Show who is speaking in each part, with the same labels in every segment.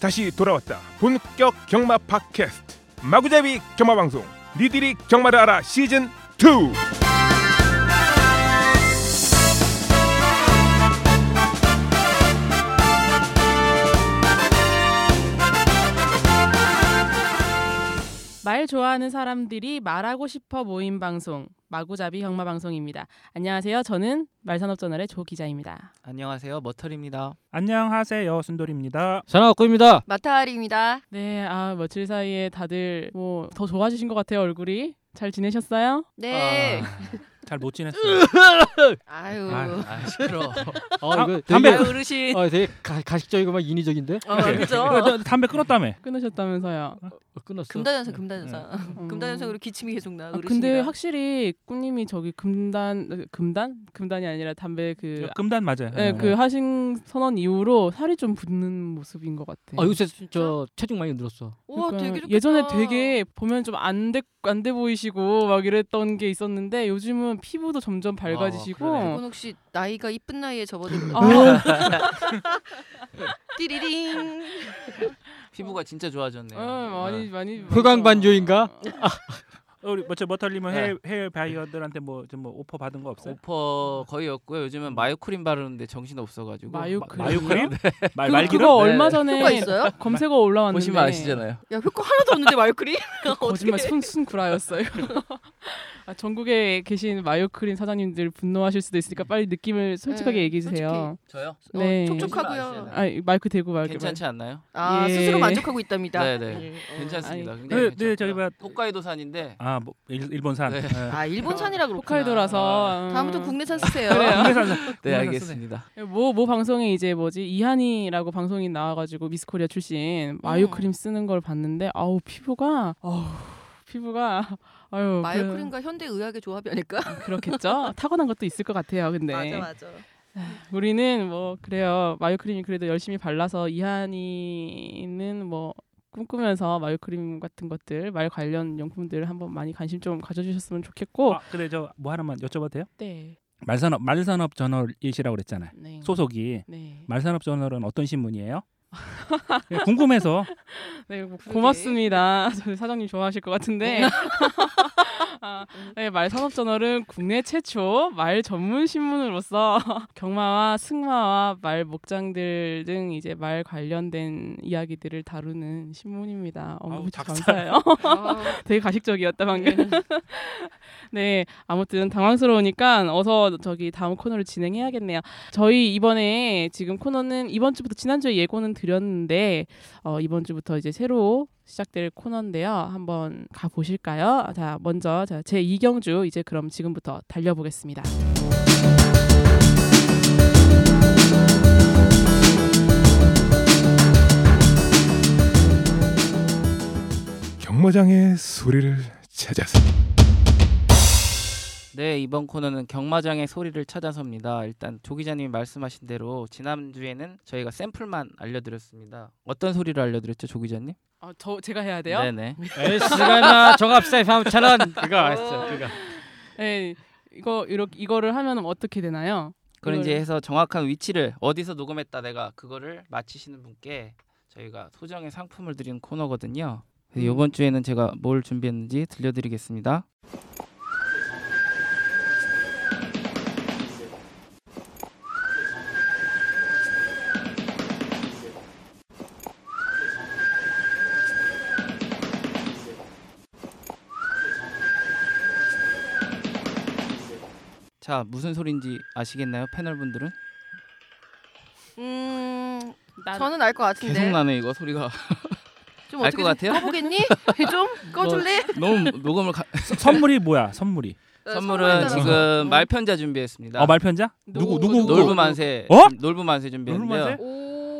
Speaker 1: 다시 돌아왔다. 본격 경마 팟캐스트 마구잡이 경마 방송 니들이 경마를 알아 시즌 2.
Speaker 2: 말 좋아하는 사람들이 말하고 싶어 모임 방송 마구잡이 경마 방송입니다. 안녕하세요. 저는 말산업저널의 조 기자입니다.
Speaker 3: 안녕하세요 머털입니다.
Speaker 4: 안녕하세요 순돌입니다.
Speaker 5: 전화왔고입니다.
Speaker 6: 마타알입니다.
Speaker 2: 네, 아 며칠 사이에 다들 뭐 더 좋아지신 것 같아요 얼굴이. 잘 지내셨어요?
Speaker 6: 네.
Speaker 4: 잘 못 지냈어요.
Speaker 6: 아유.
Speaker 4: 아유.
Speaker 3: 아 시끄러.
Speaker 5: 어,
Speaker 4: 아,
Speaker 5: 이거
Speaker 4: 담배-
Speaker 5: 되게,
Speaker 6: 아유, 어르신.
Speaker 5: 어, 되게 가, 가식적이고 막 인위적인데
Speaker 6: 어. 그죠?
Speaker 4: 너 담배 끊었다며.
Speaker 2: 끊으셨다면서요?
Speaker 5: 어, 끊었어.
Speaker 6: 금단현상, 금단현상.
Speaker 2: 음.
Speaker 6: 금단현상으로 기침이 계속 나.
Speaker 2: 아. 근데 확실히 꿈님이 저기 금단 금단 금단이 아니라 담배 그
Speaker 4: 금단 맞아요.
Speaker 2: 네, 그 하신 선언 이후로 살이 좀 붙는 모습인 것 같아.
Speaker 5: 아 요새 저 체중 많이 늘었어.
Speaker 6: 와,
Speaker 2: 그러니까
Speaker 6: 되게 좋겠다.
Speaker 2: 예전에 되게 보면 좀 안돼 보이시고 막 이랬던 게 있었는데 요즘은 피부도 점점 밝아지시고
Speaker 3: 그러네.
Speaker 6: 이건 혹시 나이가 이쁜 나이에 접어든 거.
Speaker 2: 아,
Speaker 6: 띠리링.
Speaker 3: 피부가 진짜 좋아졌네요.
Speaker 2: 어, 많이
Speaker 3: 네.
Speaker 2: 많이
Speaker 5: 흑광 반조인가?
Speaker 4: 어, 우리 뭐저 머털님은
Speaker 3: 네.
Speaker 4: 해외 해외 바이어들한테 뭐좀 뭐 오퍼 받은 거 없어요?
Speaker 3: 오퍼 거의 없고요. 요즘은 마요크림 바르는데 정신 없어가지고.
Speaker 2: 마요크림.
Speaker 4: 마요크림? 말
Speaker 2: 그,
Speaker 4: 말기름?
Speaker 2: 그거 얼마
Speaker 3: 네.
Speaker 2: 전에
Speaker 6: 효과 있어요?
Speaker 2: 검색어 올라왔는데
Speaker 3: 보시면 아시잖아요.
Speaker 6: 야, 효과 하나도 없는데 마요크림?
Speaker 2: 거짓말
Speaker 6: 어떡해.
Speaker 2: 순, 순 구라였어요. 아, 전국에 계신 마요크림 사장님들 분노하실 수도 있으니까 빨리 느낌을 솔직하게
Speaker 6: 네,
Speaker 2: 얘기해 주세요.
Speaker 3: 저요?
Speaker 2: 네.
Speaker 6: 어, 촉촉하고요.
Speaker 3: 아시잖아요.
Speaker 2: 아, 마이크 대고 말고
Speaker 3: 괜찮지 않나요?
Speaker 6: 아,
Speaker 2: 예.
Speaker 6: 스스로 만족하고 있답니다.
Speaker 3: 네네.
Speaker 6: 예, 어.
Speaker 3: 괜찮습니다.
Speaker 2: 아니,
Speaker 4: 네, 네, 저기
Speaker 3: 괜찮고요.
Speaker 4: 뭐-
Speaker 3: 홋카이도 산인데
Speaker 4: 아뭐 일 본산.
Speaker 3: 네.
Speaker 4: 네.
Speaker 6: 아, 일본산이라 그렇구나.
Speaker 2: 홋카이도라서 음.
Speaker 6: 다음부터 국내산 쓰세요.
Speaker 2: 그래요.
Speaker 4: 국내산.
Speaker 3: 네
Speaker 4: 국내산
Speaker 3: 알겠습니다.
Speaker 2: 뭐, 뭐 방송에 이제 뭐지 이한이라고 방송이 나와가지고 미스코리아 출신 마요크림 쓰는 걸 봤는데 아우 피부가 아우 피부가 아유
Speaker 6: 마요크림과 현대 의학의 조합이 아닐까?
Speaker 2: 그, 그렇겠죠 타고난 것도 있을 것 같아요 근데
Speaker 6: 맞아, 맞아.
Speaker 2: 우리는 뭐 그래요 마요크림이 그래도 열심히 발라서 이한이는 뭐 꿈꾸면서 마요크림 같은 것들 말 관련 용품들 한번 많이 관심 좀 가져주셨으면 좋겠고
Speaker 4: 아, 근데 저뭐 하나만 여쭤봐도 돼요?
Speaker 2: 네,
Speaker 4: 말산업 말산업 저널이시라고 그랬잖아요.
Speaker 2: 네.
Speaker 4: 소속이
Speaker 2: 네.
Speaker 4: 말산업 저널은 어떤 신문이에요? 네, 궁금해서
Speaker 2: 네, 뭐 고맙습니다. 사장님 좋아하실 것 같은데. 아, 네, 말산업저널은 국내 최초 말 전문 신문으로서 경마와 승마와 말 목장들 등 이제 말 관련된 이야기들을 다루는 신문입니다. 주셔서 감사해요.
Speaker 6: 아,
Speaker 2: 되게 가식적이었다 방금. 네, 아무튼 당황스러우니까 어서 저기 다음 코너를 진행해야겠네요. 저희 이번에 지금 코너는 이번 주부터 지난주에 예고는 드렸는데 어, 이번 주부터 이제 새로 시작될 코너인데요. 한번 가 보실까요? 자, 먼저 자, 제 이경주 이제 그럼 지금부터 달려보겠습니다.
Speaker 1: 경마장의 소리를 찾아서
Speaker 3: 네 이번 코너는 경마장의 소리를 찾아서입니다. 일단 조 기자님이 말씀하신 대로 지난 주에는 저희가 샘플만 알려드렸습니다. 어떤 소리를 알려드렸죠, 조 기자님?
Speaker 2: 어, 저 제가 해야 돼요?
Speaker 3: 네네.
Speaker 5: 에스가나 정합사의 3천 원 그거 알았어. 그거.
Speaker 2: 네, 이거 이렇게 이거를 하면 어떻게 되나요?
Speaker 3: 그걸 이제 해서 정확한 위치를 어디서 녹음했다 내가 그거를 맞히시는 분께 저희가 소정의 상품을 드리는 코너거든요. 그래서
Speaker 2: 음.
Speaker 3: 이번 주에는 제가 뭘 준비했는지 들려드리겠습니다. 자 무슨 소리인지 아시겠나요 패널 분들은?
Speaker 6: 음,
Speaker 2: 나-
Speaker 6: 저는 알 것 같은데.
Speaker 3: 계속 나네 이거 소리가
Speaker 6: 좀
Speaker 3: 알
Speaker 6: 어떻게 것좀
Speaker 3: 같아요?
Speaker 6: 꺼보겠니? 좀 꺼줄래?
Speaker 3: 너무 녹음을 가...
Speaker 4: 선물이 뭐야? 선물이.
Speaker 6: 어,
Speaker 3: 선물은. 지금
Speaker 6: 어.
Speaker 3: 말편자 준비했습니다.
Speaker 4: 어 말편자?
Speaker 2: 노-
Speaker 4: 누구 누구
Speaker 2: 노-
Speaker 3: 놀부 만세
Speaker 4: 어?
Speaker 3: 놀부 만세 준비했는데요.
Speaker 4: 놀부 만세?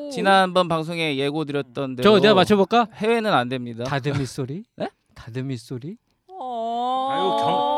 Speaker 6: 오.
Speaker 3: 지난번 방송에 예고 드렸던 대로
Speaker 5: 저거 내가 맞춰볼까?
Speaker 3: 해외는 안 됩니다.
Speaker 5: 다듬이 소리?
Speaker 3: 네?
Speaker 5: 다듬이 소리?
Speaker 2: 어...
Speaker 4: 경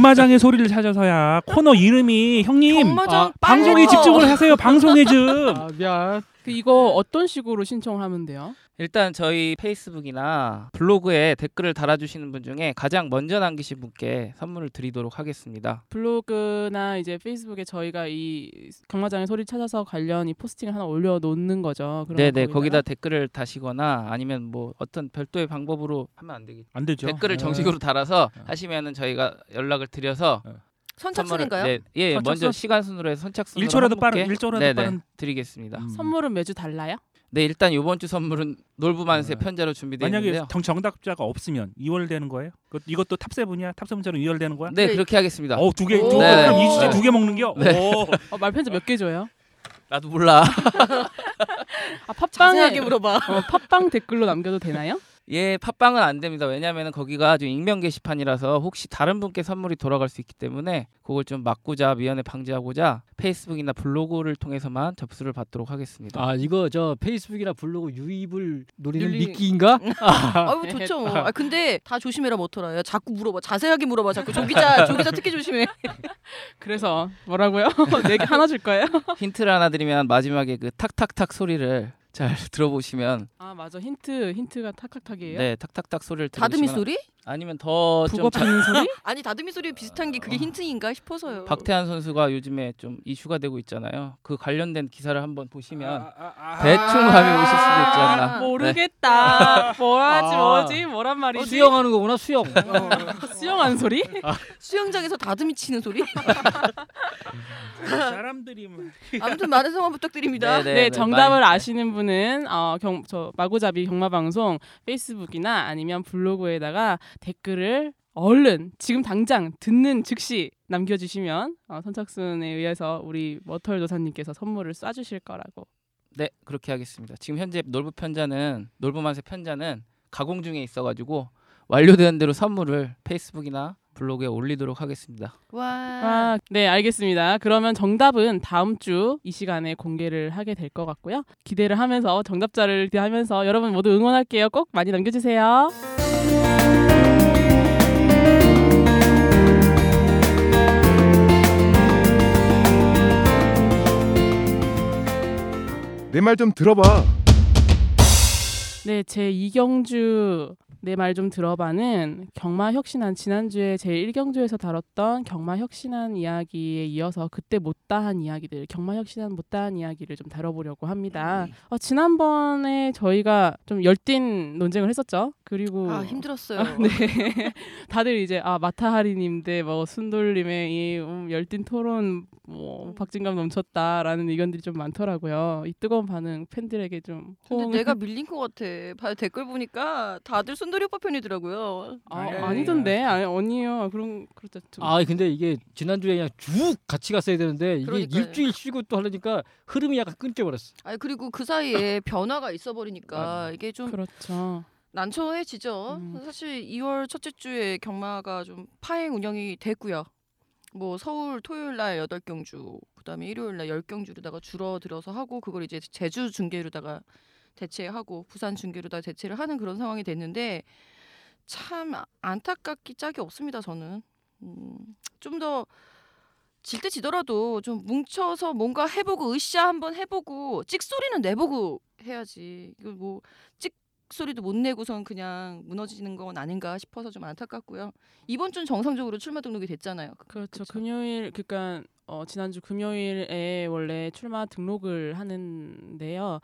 Speaker 4: 마장의 소리를 찾아서야 코너 이름이 형님
Speaker 6: 경마장
Speaker 4: 아, 방송에 집중을 하세요. 방송에 좀.
Speaker 5: 아 미안.
Speaker 2: 그 이거 어떤 식으로 신청을 하면 돼요?
Speaker 3: 일단 저희 페이스북이나 블로그에 댓글을 달아주시는 분 중에 가장 먼저 남기신 분께 선물을 드리도록 하겠습니다.
Speaker 2: 블로그나 이제 페이스북에 저희가 이 경마장의 소리 찾아서 관련 이 포스팅을 하나 올려 놓는 거죠.
Speaker 3: 네네?
Speaker 2: 거기다
Speaker 3: 댓글을 다시거나 아니면 뭐 어떤 별도의 방법으로 하면 안 되겠죠.
Speaker 4: 안 되죠.
Speaker 3: 댓글을
Speaker 4: 네.
Speaker 3: 정식으로 달아서
Speaker 4: 네.
Speaker 3: 하시면은 저희가 연락을 드려서
Speaker 6: 선착순인가요?
Speaker 3: 네, 예
Speaker 4: 선착순?
Speaker 3: 먼저 시간 순으로 해서 선착순으로
Speaker 4: 1초라도
Speaker 3: 한
Speaker 4: 빠른
Speaker 3: 분께
Speaker 4: 1초라도
Speaker 3: 네네,
Speaker 4: 빠른
Speaker 3: 드리겠습니다.
Speaker 4: 음.
Speaker 2: 선물은 매주 달라요?
Speaker 3: 네 일단 이번 주 선물은 놀부만세
Speaker 4: 네.
Speaker 3: 편자로 준비되어
Speaker 4: 만약에
Speaker 3: 있는데요.
Speaker 4: 정, 정답자가 없으면 이월 되는 거예요? 그, 이것도 Top Seven이야? Top Seven처럼 이월 되는 거야?
Speaker 3: 네
Speaker 6: 네.
Speaker 3: 그렇게 하겠습니다.
Speaker 4: 어, 두 개, 두.
Speaker 3: 네.
Speaker 4: 그럼 이 주제
Speaker 3: 네.
Speaker 4: 두개 먹는겨?
Speaker 3: 네.
Speaker 4: 오.
Speaker 2: 어, 말편자 몇개 줘요?
Speaker 3: 나도 몰라.
Speaker 2: 아 팟빵에
Speaker 6: 자세하게 물어봐.
Speaker 2: 어, 팟빵 댓글로 남겨도 되나요?
Speaker 3: 예, 팟빵은 안 됩니다. 왜냐하면 거기가 지금 익명 게시판이라서 혹시 다른 분께 선물이 돌아갈 수 있기 때문에 그걸 좀 막고자 미연에 방지하고자 페이스북이나 블로그를 통해서만 접수를 받도록 하겠습니다.
Speaker 5: 아 이거 저 페이스북이나 블로그 유입을 노리는
Speaker 6: 윤리-
Speaker 5: 미끼인가?
Speaker 6: 아유 좋죠. 뭐. 아 근데 다 조심해라 뭐더라. 야, 자꾸 물어봐. 자세하게 물어봐. 자꾸 조기자 조기자 특히 조심해.
Speaker 2: 그래서 뭐라고요? 네개 하나 줄 거예요?
Speaker 3: 힌트를 하나 드리면 마지막에 그 탁탁탁 소리를 잘 들어보시면
Speaker 2: 아 맞아 힌트 힌트가 탁탁탁이에요.
Speaker 3: 네 탁탁탁 소리를
Speaker 6: 다듬이
Speaker 3: 들으시면
Speaker 6: 소리?
Speaker 3: 아니면 더좀
Speaker 2: 소리?
Speaker 6: 아니 다듬이 소리 비슷한 게 그게 힌트인가 싶어서요.
Speaker 3: 박태환 선수가 요즘에 좀 이슈가 되고 있잖아요. 그 관련된 기사를 한번 보시면
Speaker 4: 아, 아,
Speaker 3: 대충 감이 오실 수도 있지 않나. 네.
Speaker 2: 모르겠다. 뭐라지
Speaker 5: 아.
Speaker 2: 뭐지? 뭐란
Speaker 5: 어,
Speaker 2: 말이지?
Speaker 5: 수영하는 거구나 수영.
Speaker 2: 수영하는 소리?
Speaker 6: 수영장에서 다듬이 치는 소리?
Speaker 4: 사람들이 뭐-
Speaker 6: 아무튼 많은 성원 부탁드립니다.
Speaker 2: 네, 정답을 아시는 분은 어, 경, 저 마구잡이 경마 방송 페이스북이나 아니면 블로그에다가 댓글을 얼른 지금 당장 듣는 즉시 남겨주시면 어, 선착순에 의해서 우리 머털 도사님께서 선물을 쏴주실 거라고.
Speaker 3: 네 그렇게 하겠습니다. 지금 현재 놀부 편자는 놀부 만세 편자는 가공 중에 있어가지고 완료된 대로 선물을 페이스북이나 블로그에 올리도록 하겠습니다.
Speaker 6: 와.
Speaker 2: 아, 네, 알겠습니다. 그러면 정답은 다음 주 이 시간에 공개를 하게 될 것 같고요. 기대를 하면서 정답자를 기대하면서 여러분 모두 응원할게요. 꼭 많이 남겨주세요.
Speaker 1: 내 말 좀 들어봐.
Speaker 2: 네, 제 이경주 내 말 좀 들어봐는 경마 혁신한 지난주에 제 1경주에서 다뤘던 경마 혁신한 이야기에 이어서 그때 못다한 이야기들 경마 혁신한 못다한 이야기를 좀 다뤄보려고 합니다. 어, 지난번에 저희가 좀 열띤 논쟁을 했었죠. 그리고
Speaker 6: 아 힘들었어요.
Speaker 2: 아, 네. 다들 이제 아 마타하리님 대뭐 순돌님의 이 음, 열띤 토론 뭐 박진감 넘쳤다라는 의견들이 좀 많더라고요. 이 뜨거운 반응 팬들에게 좀
Speaker 6: 근데
Speaker 2: 호응.
Speaker 6: 내가 밀린 것 같아. 봐- 댓글 보니까 다들 순돌이 오빠 편이더라고요.
Speaker 2: 아,
Speaker 4: 아니,
Speaker 2: 아니던데 아니 언니요 그런 그렇다 좀.
Speaker 5: 아 근데 이게 지난 주에 그냥 쭉 같이 갔어야 되는데 이게
Speaker 6: 그러니까요.
Speaker 5: 일주일 쉬고 또 하려니까 흐름이 약간 끊겨버렸어.
Speaker 6: 아니 그리고 그 사이에 변화가 있어버리니까 이게 좀
Speaker 2: 그렇죠.
Speaker 6: 난처해지죠.
Speaker 2: 음.
Speaker 6: 사실 2월 첫째 주에 경마가 좀 파행 운영이 됐고요. 뭐 서울 토요일 날 8경주, 그다음에 일요일 날 10경주로다가 줄어들어서 하고 그걸 이제 제주 중계로다가 대체하고 부산 중계로다가 대체를 하는 그런 상황이 됐는데 참 안타깝기 짝이 없습니다, 저는. 음, 좀더 질 때 지더라도 좀 뭉쳐서 뭔가 해보고 으쌰 한번 해보고 찍소리는 내보고 해야지. 이거 뭐 소리도 못 내고선 그냥 무너지는 건 아닌가 싶어서 좀 안타깝고요. 이번 주는 정상적으로 출마 등록이 됐잖아요.
Speaker 2: 그렇죠.
Speaker 6: 그쵸.
Speaker 2: 금요일 그러니까 어, 지난주 금요일에 원래 출마 등록을 하는데요.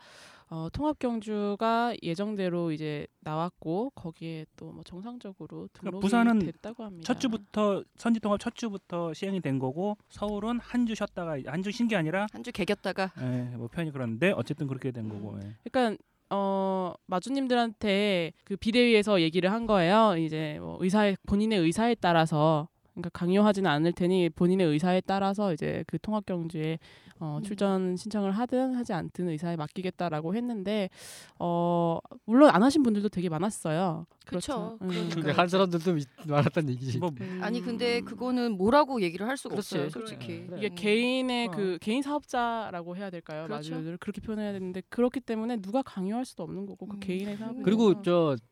Speaker 2: 어, 통합 경주가 예정대로 이제 나왔고 거기에 또 뭐 정상적으로 등록이
Speaker 4: 그러니까 부산은
Speaker 2: 됐다고 합니다.
Speaker 4: 첫 주부터 선지 통합 첫 주부터 시행이 된 거고 서울은 한 주 쉬었다가 한 주 쉰 게 아니라
Speaker 6: 한 주 개겼다가
Speaker 4: 예, 뭐 편이 그런데 어쨌든 그렇게 된 거고. 예.
Speaker 2: 그러니까 어 마주님들한테 그 비대위에서 얘기를 한 거예요. 이제 뭐 의사의 본인의 의사에 따라서 그러니까 강요하지는 않을 테니 본인의 의사에 따라서 이제 그 통합 경주에 어,
Speaker 6: 음.
Speaker 2: 출전 신청을 하든 하지 않든 의사에 맡기겠다라고 했는데 어 물론 안 하신 분들도 되게 많았어요.
Speaker 6: 그쵸.
Speaker 2: 음.
Speaker 6: 그러니까.
Speaker 5: 근데 한 사람들도 미- 많았다는 얘기지.
Speaker 4: 뭐
Speaker 2: 음.
Speaker 6: 아니 근데 그거는 뭐라고 얘기를 할 수가
Speaker 5: 그렇지.
Speaker 6: 없어요, 솔직히.
Speaker 5: 그래.
Speaker 2: 이게
Speaker 6: 음.
Speaker 2: 개인의
Speaker 5: 어.
Speaker 2: 그 개인 사업자라고 해야 될까요?
Speaker 6: 그렇죠.
Speaker 2: 마주를 그렇게 표현해야 되는데 그렇기 때문에 누가 강요할 수도 없는 거고 그
Speaker 6: 음.
Speaker 2: 개인의 사업
Speaker 5: 그리고 저 비,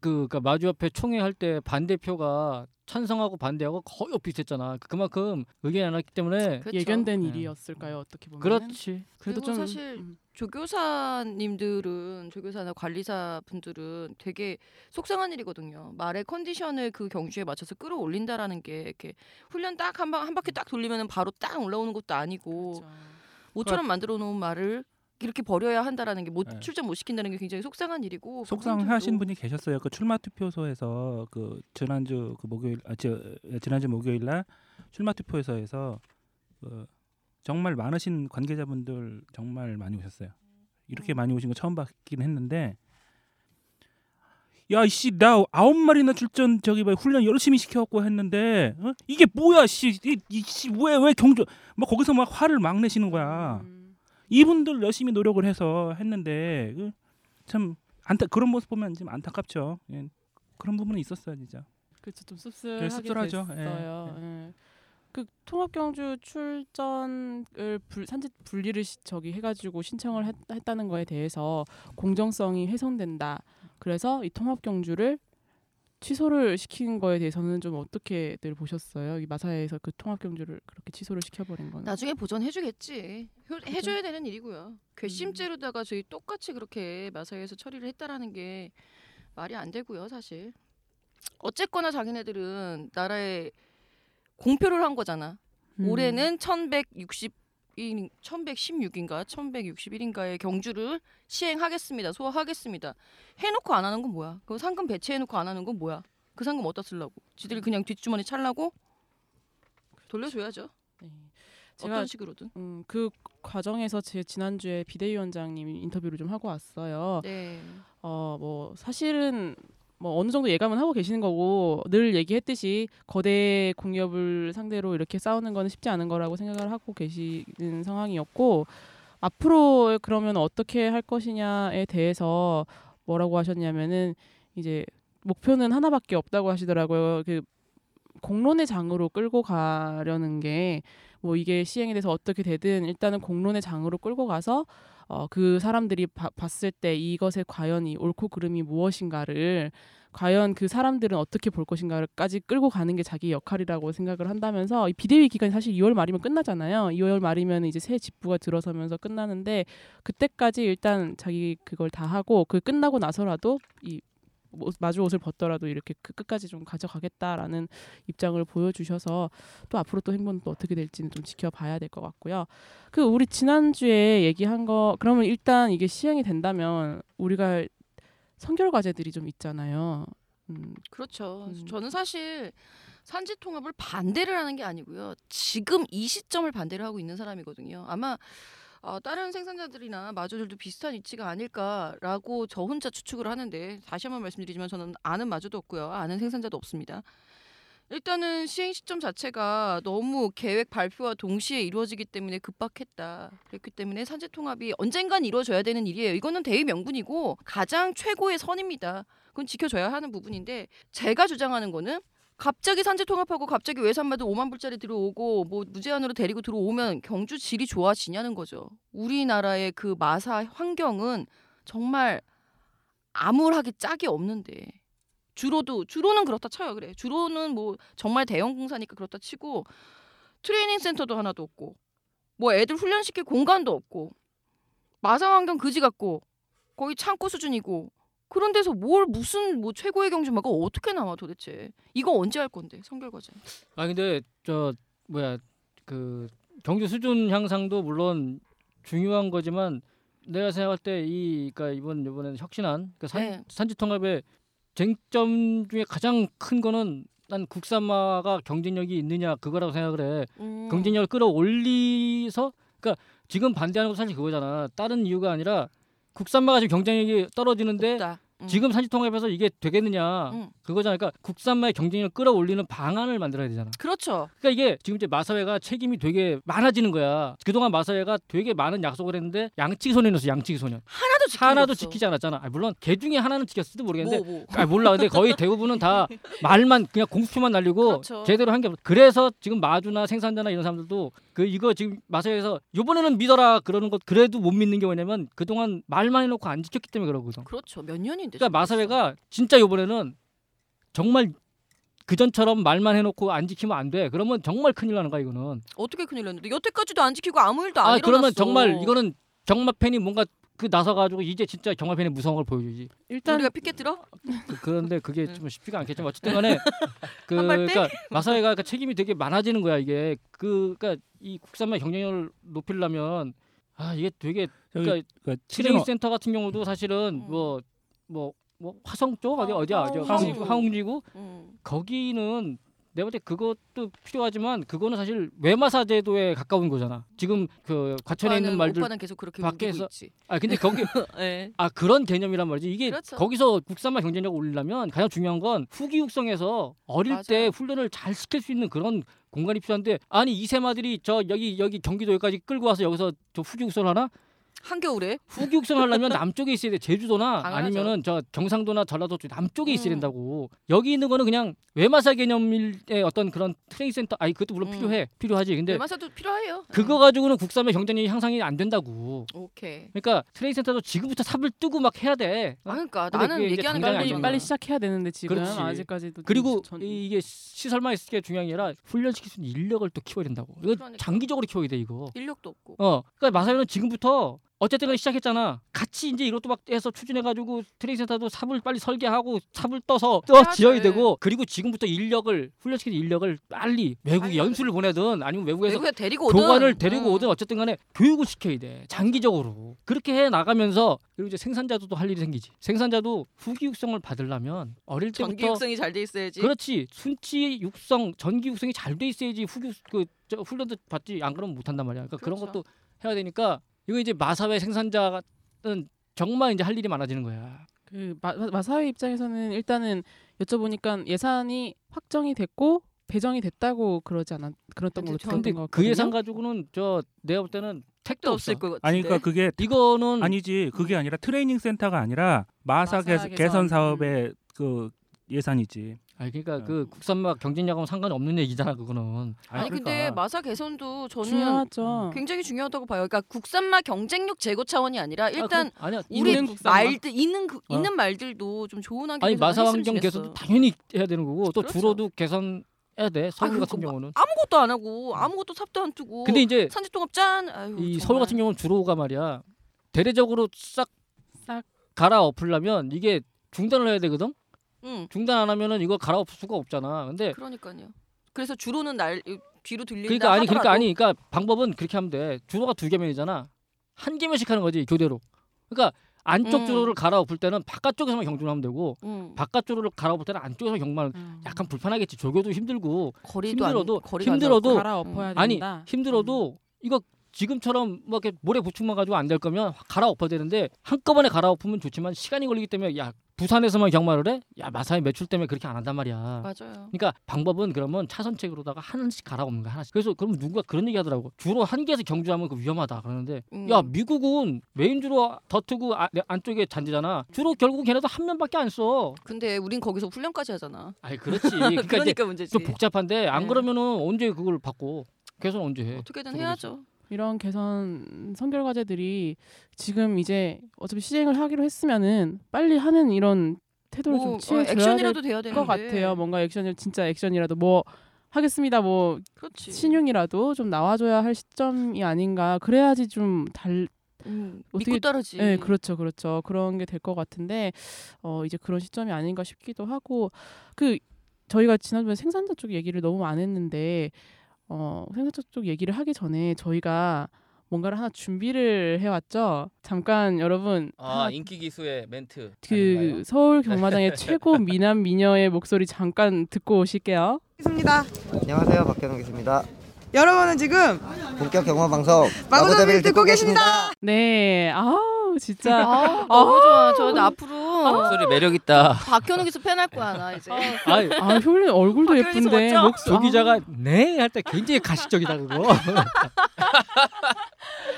Speaker 5: 그 그러니까 마주협회 총회 할 때 반대표가 찬성하고 반대하고 거의 비슷했잖아. 그만큼 의견이 안 왔기 때문에
Speaker 6: 그렇죠.
Speaker 2: 예견된
Speaker 5: 네.
Speaker 2: 일이었을까요? 어떻게 보면
Speaker 5: 그렇지.
Speaker 2: 그래도 좀
Speaker 6: 사실
Speaker 2: 음.
Speaker 6: 조교사님들은 조교사나 관리사 분들은 되게 속상한 일이거든요. 말의 컨디션을 그 경주에 맞춰서 끌어올린다라는 게 이렇게 훈련 딱한한 바퀴 딱 돌리면은 바로 딱 올라오는 것도 아니고
Speaker 2: 그렇죠.
Speaker 6: 모처럼 만들어 놓은 말을 이렇게 버려야 한다라는 게 못
Speaker 4: 네.
Speaker 6: 출전 못 시킨다는 게 굉장히 속상한 일이고
Speaker 4: 속상하신 분이 계셨어요. 그 출마 투표소에서 그 지난주 그 목요일 아 저, 지난주 목요일 날 출마 투표소에서 그 정말 많으신 관계자분들 정말 많이 오셨어요. 이렇게 많이 오신 거 처음 봤긴 했는데 야 이씨 나 아홉 마리나 출전 저기 뭐 훈련 열심히 시켜갖고 했는데 어? 이게 뭐야 씨이씨왜왜 경주 뭐 거기서 막 화를 막 내시는 거야.
Speaker 2: 음.
Speaker 4: 이분들 열심히 노력을 해서 했는데 그참 안타 그런 모습 보면 좀 안타깝죠. 예. 그런 부분은 있었어요, 진짜.
Speaker 2: 그렇죠. 좀 씁쓸하게
Speaker 4: 씁쓸하죠. 예,
Speaker 2: 됐어요. 예. 그 통합 경주 출전을 불, 산지 분리를 시, 저기 해가지고 신청을 했, 했다는 거에 대해서 공정성이 훼손된다. 그래서 이 통합 경주를 취소를 시킨 거에 대해서는 좀 어떻게들 보셨어요? 이 마사회에서 그 통합 경주를 그렇게 취소를 시켜버린 거는.
Speaker 6: 나중에 보전해주겠지. 효- 해줘야 되는 일이고요. 괘씸죄로다가 저희 똑같이 그렇게 마사회에서 처리를 했다라는 게 말이 안 되고요, 사실. 어쨌거나 자기네들은 나라에 공표를 한 거잖아.
Speaker 2: 음.
Speaker 6: 올해는 1160 1116인가 1161인가의 경주를 시행하겠습니다. 소화하겠습니다. 해놓고 안 하는 건 뭐야? 그 상금 배치해놓고 안 하는 건 뭐야? 그 상금 어디다 쓰려고? 지들이 그냥 뒷주머니 찰라고 돌려줘야죠.
Speaker 2: 네. 제가
Speaker 6: 어떤 식으로든.
Speaker 2: 음, 그 과정에서 제 지난주에 비대위원장님 인터뷰를 좀 하고 왔어요.
Speaker 6: 네.
Speaker 2: 어, 뭐 사실은 뭐 어느 정도 예감은 하고 계시는 거고 늘 얘기했듯이 거대 공기업을 상대로 이렇게 싸우는 거는 쉽지 않은 거라고 생각을 하고 계시는 상황이었고 앞으로 그러면 어떻게 할 것이냐에 대해서 뭐라고 하셨냐면은 이제 목표는 하나밖에 없다고 하시더라고요. 그 공론의 장으로 끌고 가려는 게 뭐 이게 시행이 돼서 어떻게 되든 일단은 공론의 장으로 끌고 가서 어, 그 사람들이 바, 봤을 때 이것의 과연 이 옳고 그름이 무엇인가를 과연 그 사람들은 어떻게 볼 것인가까지 끌고 가는 게 자기 역할이라고 생각을 한다면서 이 비대위 기간이 사실 2월 말이면 끝나잖아요. 2월 말이면 이제 새 집부가 들어서면서 끝나는데 그때까지 일단 자기 그걸 다 하고 그 끝나고 나서라도 이 뭐- 마주 옷을 벗더라도 이렇게 그 끝까지 좀 가져가겠다라는 입장을 보여주셔서 또 앞으로 또 행보는 또 어떻게 될지는 좀 지켜봐야 될 것 같고요. 그 우리 지난주에 얘기한 거 그러면 일단 이게 시행이 된다면 우리가 선결 과제들이 좀 있잖아요. 음,
Speaker 6: 그렇죠.
Speaker 2: 음.
Speaker 6: 저는 사실 산지 통합을 반대를 하는 게 아니고요. 지금 이 시점을 반대를 하고 있는 사람이거든요. 아마 어, 다른 생산자들이나 마주들도 비슷한 위치가 아닐까라고 저 혼자 추측을 하는데 다시 한번 말씀드리지만 저는 아는 마주도 없고요. 아는 생산자도 없습니다. 일단은 시행 시점 자체가 너무 계획 발표와 동시에 이루어지기 때문에 급박했다. 그렇기 때문에 산지 통합이 언젠간 이루어져야 되는 일이에요. 이거는 대의 명분이고 가장 최고의 선입니다. 그건 지켜줘야 하는 부분인데 제가 주장하는 거는 갑자기 산재 통합하고 갑자기 외산마들 5만 불짜리 들어오고 뭐 무제한으로 데리고 들어오면 경주 질이 좋아지냐는 거죠. 우리나라의 그 마사 환경은 정말 암울하게 짝이 없는데 주로도 주로는 그렇다 쳐요. 그래. 주로는 뭐 정말 대형 공사니까 그렇다 치고 트레이닝 센터도 하나도 없고 뭐 애들 훈련시킬 공간도 없고 마사 환경 그지 같고 거의 창고 수준이고 그런 데서 뭘 무슨 뭐 최고의 경주마가 어떻게 나와 도대체 이거 언제 할 건데 성결 과제
Speaker 5: 아 근데 저 뭐야 그 경주 수준 향상도 물론 중요한 거지만 내가 생각할 때 이 그러니까 이번 이번에는 혁신안 그 산,
Speaker 6: 네.
Speaker 5: 산지 통합의 쟁점 중에 가장 큰 거는 난 국산마가 경쟁력이 있느냐 그거라고 생각을 해.
Speaker 6: 음.
Speaker 5: 경쟁력을 끌어올리서 그러니까 지금 반대하는 건 사실 그거잖아. 다른 이유가 아니라 국산마가 지금 경쟁력이 떨어지는데
Speaker 6: 없다. 음.
Speaker 5: 지금 산지 통합에서 이게 되겠느냐
Speaker 6: 음.
Speaker 5: 그거잖아. 그러니까 국산마의 경쟁력을 끌어올리는 방안을 만들어야 되잖아.
Speaker 6: 그렇죠.
Speaker 5: 그러니까 이게 지금 이제 마사회가 책임이 되게 많아지는 거야. 그동안 마사회가 되게 많은 약속을 했는데 양치기 소년이었어. 양치기 소년.
Speaker 6: 하나도 게
Speaker 5: 하나도. 지키지 않았잖아. 아, 물론 개 중에 하나는 지켰을지도 모르겠는데
Speaker 6: 뭐 뭐.
Speaker 5: 아 몰라 근데 거의 대부분은 다 말만 그냥 공수표만 날리고
Speaker 6: 그렇죠.
Speaker 5: 제대로 한 게 없어 그래서 지금 마주나 생산자나 이런 사람들도 그 이거 지금 마사에서 요번에는 믿어라 그러는 것 그래도 못 믿는 게 뭐냐면 그동안 말만 해놓고 안 지켰기 때문에 그러거든
Speaker 6: 그렇죠. 몇 년 인데.
Speaker 5: 그러니까 마사회가 진짜 요번에는 정말 그전처럼 말만 해놓고 안 지키면 안 돼 그러면 정말 큰일 나는 거야 이거는
Speaker 6: 어떻게 큰일 났는데 여태까지도 안 지키고 아무 일도 안
Speaker 5: 아
Speaker 6: 일어났어.
Speaker 5: 그러면 정말 이거는 경마팬이 뭔가 그 나서가지고 이제 진짜 경마팬의 무서운 걸 보여주지
Speaker 2: 일단
Speaker 6: 우리가 피켓 들어?
Speaker 5: 그, 그런데 그게 좀 쉽지가 않겠지만 어쨌든 간에 그? 그러니까 마사회가 그 책임이 되게 많아지는 거야 이게 그 그러니까 이 국산만 경쟁력을 높이려면 아 이게 되게 그러니까
Speaker 4: 그
Speaker 5: 트레이닝
Speaker 4: 치즈너
Speaker 5: 센터 같은 경우도 사실은
Speaker 6: 음.
Speaker 5: 뭐 뭐 뭐 화성 쪽 어디
Speaker 6: 아,
Speaker 5: 어디야 어디
Speaker 6: 화웅지구.
Speaker 5: 화웅지구
Speaker 6: 음.
Speaker 5: 거기는 내가 볼 때 그것도 필요하지만 그거는 사실 외마사 제도에 가까운 거잖아. 지금 그 과천에 있는 말들
Speaker 6: 오빠는 계속 그렇게
Speaker 5: 밖에서-. 아 근데 거기
Speaker 6: 네.
Speaker 5: 아 그런 개념이란 말이지. 이게
Speaker 6: 그렇죠.
Speaker 5: 거기서 국산만 경쟁력을 올리려면 가장 중요한 건 후기 육성에서 어릴
Speaker 6: 맞아요.
Speaker 5: 때 훈련을 잘 시킬 수 있는 그런 공간이 필요한데 아니 이세마들이 저 여기 여기 경기도 여기까지 끌고 와서 여기서 저 후기 육성을 하나?
Speaker 6: 한겨울에
Speaker 5: 후기 육성을 하려면 남쪽에 있어야 돼. 제주도나
Speaker 6: 당연하죠.
Speaker 5: 아니면은 저 경상도나 전라도 쪽 남쪽에 있어야
Speaker 6: 음.
Speaker 5: 된다고. 여기 있는 거는 그냥 외마사 개념의 어떤 그런 트레이닝 센터 아니 그것도 물론
Speaker 6: 음.
Speaker 5: 필요해. 필요하지. 근데
Speaker 6: 외마사도 필요해요.
Speaker 5: 그거 가지고는 국산의 경쟁력이 향상이 안 된다고.
Speaker 6: 음. 오케이.
Speaker 5: 그러니까 트레이닝 센터도 지금부터 삽을 뜨고 막 해야 돼.
Speaker 6: 아 그러니까 나는 얘기하는
Speaker 2: 빨리. 빨리 시작해야 되는데 지금
Speaker 5: 그렇지.
Speaker 2: 아직까지도 좀
Speaker 5: 그리고
Speaker 2: 전-
Speaker 5: 이- 이게 시설만 있을 게 중요한 게 아니라 훈련시킬 수 있는 인력을 또 키워야 된다고. 이거
Speaker 6: 그러니까.
Speaker 5: 장기적으로 키워야 돼 이거.
Speaker 6: 인력도 없고.
Speaker 5: 어, 그러니까 마사회는 지금부터 어쨌든 간에 시작했잖아. 같이 이제 이것도 막 해서 추진해가지고 트레이닝 센터도 삽을 빨리 설계하고 삽을 떠서 떠
Speaker 6: 해야지.
Speaker 5: 지어야 되고 그리고 지금부터 인력을 훈련시키는 인력을 빨리 외국에
Speaker 6: 빨리
Speaker 5: 연수를 보내든 아니면 외국에서
Speaker 6: 외국에 데리고 오든
Speaker 5: 교관을 데리고
Speaker 6: 음.
Speaker 5: 오든 어쨌든 간에 교육을 시켜야 돼. 장기적으로. 그렇게 해 나가면서 그리고 이제 생산자도 또 할 일이 생기지. 생산자도 후기 육성을 받으려면 어릴 때부터
Speaker 6: 전기 육성이 잘 돼 있어야지.
Speaker 5: 그렇지. 순치 육성, 전기 육성이 잘 돼 있어야지 후기 육- 그 저, 훈련도 받지. 안 그러면 못 한단 말이야. 그러니까 그런
Speaker 6: 그렇죠.
Speaker 5: 것도 해야 되니까 이거 이제 마사회 생산자는 정말 이제 할 일이 많아지는 거야.
Speaker 2: 그 마, 마- 마사회 입장에서는 일단은 여쭤보니까 예산이 확정이 됐고 배정이 됐다고 그러지 않았 그랬던 걸로
Speaker 6: 근데
Speaker 2: 들었던
Speaker 5: 근데
Speaker 2: 것
Speaker 5: 그. 예산 가지고는 저 내가 볼 때는 택도.
Speaker 6: 없을 것 같은데.
Speaker 4: 아니 그러니까 그게
Speaker 5: 이거는
Speaker 4: 아니지 그게 아니라 트레이닝 센터가 아니라 마사,
Speaker 2: 마사
Speaker 4: 개선,
Speaker 2: 개선.
Speaker 4: 개선 사업의 그 예산이지.
Speaker 5: 아니 그러니까
Speaker 4: 어.
Speaker 5: 그 국산막 경쟁력하고는 상관이 없는 얘기잖아 그거는.
Speaker 6: 아니 근데
Speaker 4: 그러니까.
Speaker 6: 마사 개선도 저는
Speaker 2: 중요하죠.
Speaker 6: 굉장히 중요하다고 봐요. 그러니까 국산마 경쟁력 제고 차원이 아니라 일단
Speaker 5: 아, 그, 아니야
Speaker 6: 우리
Speaker 2: 있는 국산마.
Speaker 6: 말들 있는 그-
Speaker 5: 어.
Speaker 6: 있는 말들도 좀 좋은 환경에서
Speaker 5: 아니 마사 환경. 개선도 당연히 해야 되는 거고 또
Speaker 6: 그렇죠.
Speaker 5: 주로도 개선 해야 돼 서울
Speaker 6: 아,
Speaker 5: 같은
Speaker 6: 그거
Speaker 5: 경우는.
Speaker 6: 아무것도 안 하고 아무것도 삽도 안 뜨고
Speaker 5: 근데 이제
Speaker 6: 산지동업 짠. 아유,
Speaker 5: 이
Speaker 6: 정말.
Speaker 5: 서울 같은 경우는 주로가 말이야 대대적으로 싹
Speaker 2: 싹.
Speaker 5: 갈아 엎으려면 이게 중단을 해야 되거든.
Speaker 6: 응.
Speaker 5: 중단 안 하면은 이거 갈아엎을 수가 없잖아. 근데
Speaker 6: 그러니까요. 그래서 주로는 날 뒤로 들린다
Speaker 5: 그러니까 아니 그러니까 아니 그러니까 방법은 그렇게 하면 돼. 주로가 두 개면이잖아. 한 개면씩 하는 거지 교대로. 그러니까 안쪽
Speaker 6: 음.
Speaker 5: 주로를 갈아엎을 때는 바깥쪽에서만 경주를 하면 되고
Speaker 6: 응.
Speaker 5: 바깥 주로를 갈아엎을 때는 안쪽에서 경만
Speaker 2: 음.
Speaker 5: 약간 불편하겠지. 조교도 힘들고
Speaker 6: 거리도 안-
Speaker 5: 힘들어도-
Speaker 6: 거리가 안
Speaker 5: 힘들어도-.
Speaker 2: 갈아엎어야
Speaker 5: 아니
Speaker 2: 된다.
Speaker 5: 힘들어도 이거 지금처럼 뭐 이렇게 모래 보충만 가지고 안 될 거면 갈아엎어야 되는데 한꺼번에 갈아엎으면 좋지만 시간이 걸리기 때문에 야 부산에서만 경마를 해? 야 마사의 매출 때문에 그렇게 안 한단 말이야.
Speaker 6: 맞아요.
Speaker 5: 그러니까 방법은 그러면 차선책으로다가 하나씩 갈아엎는 거야 하나씩. 그래서 그럼 누군가 그런 얘기 하더라고. 주로 한 개에서 경주하면 그 위험하다 그러는데
Speaker 6: 음.
Speaker 5: 야 미국은 메인 주로 더트고 아, 내 안쪽에 잔디잖아. 주로 결국 걔네도 한 면밖에 안 써.
Speaker 6: 근데 우린 거기서 훈련까지 하잖아.
Speaker 5: 아니 그렇지. 그러니까,
Speaker 6: 그러니까 문제지.
Speaker 5: 좀 복잡한데 안
Speaker 6: 네.
Speaker 5: 그러면은 언제 그걸 받고 개선 언제 해?
Speaker 6: 어떻게든. 해야죠.
Speaker 2: 이런 개선 선결 과제들이 지금 이제 어차피 시행을 하기로 했으면은 빨리 하는 이런 태도를 뭐좀
Speaker 6: 어,
Speaker 2: 취해줘야 될
Speaker 6: 액션이라도 돼야 되는데.
Speaker 2: 것 같아요. 뭔가 액션이 진짜 액션이라도 뭐 하겠습니다. 뭐
Speaker 6: 그렇지.
Speaker 2: 신용이라도 좀 나와줘야 할 시점이 아닌가. 그래야지 좀 달.
Speaker 6: 음,
Speaker 2: 어떻게-
Speaker 6: 믿고 따르지.
Speaker 2: 네, 그렇죠, 그렇죠. 그런 게 될 것 같은데 어 이제 그런 시점이 아닌가 싶기도 하고 그 저희가 지난번에 생산자 쪽 얘기를 너무 안 했는데 어 생산자 쪽 얘기를 하기 전에 저희가 뭔가를 하나 준비를 해왔죠. 잠깐 여러분 하나
Speaker 3: 인기 기수의 멘트.
Speaker 2: 그 서울 경마장의 최고 미남 미녀의 목소리 잠깐 듣고 오실게요.
Speaker 7: 있습니다.
Speaker 8: 안녕하세요 박현웅 기수입니다.
Speaker 7: 여러분은 지금
Speaker 8: 본격 경마 방송
Speaker 7: 마구잡이를 듣고 계십니다.
Speaker 2: 네, 아우 진짜
Speaker 6: 아, 너무 좋아. 저 앞으로
Speaker 3: 목소리 매력 있다.
Speaker 6: 박현우 기수 팬할 거야 나 이제.
Speaker 5: 아이
Speaker 2: 아 효린 얼굴도 예쁜데
Speaker 6: 맞죠?
Speaker 2: 목소
Speaker 5: 조 기자가 네 할 때 굉장히 가식적이다 그거.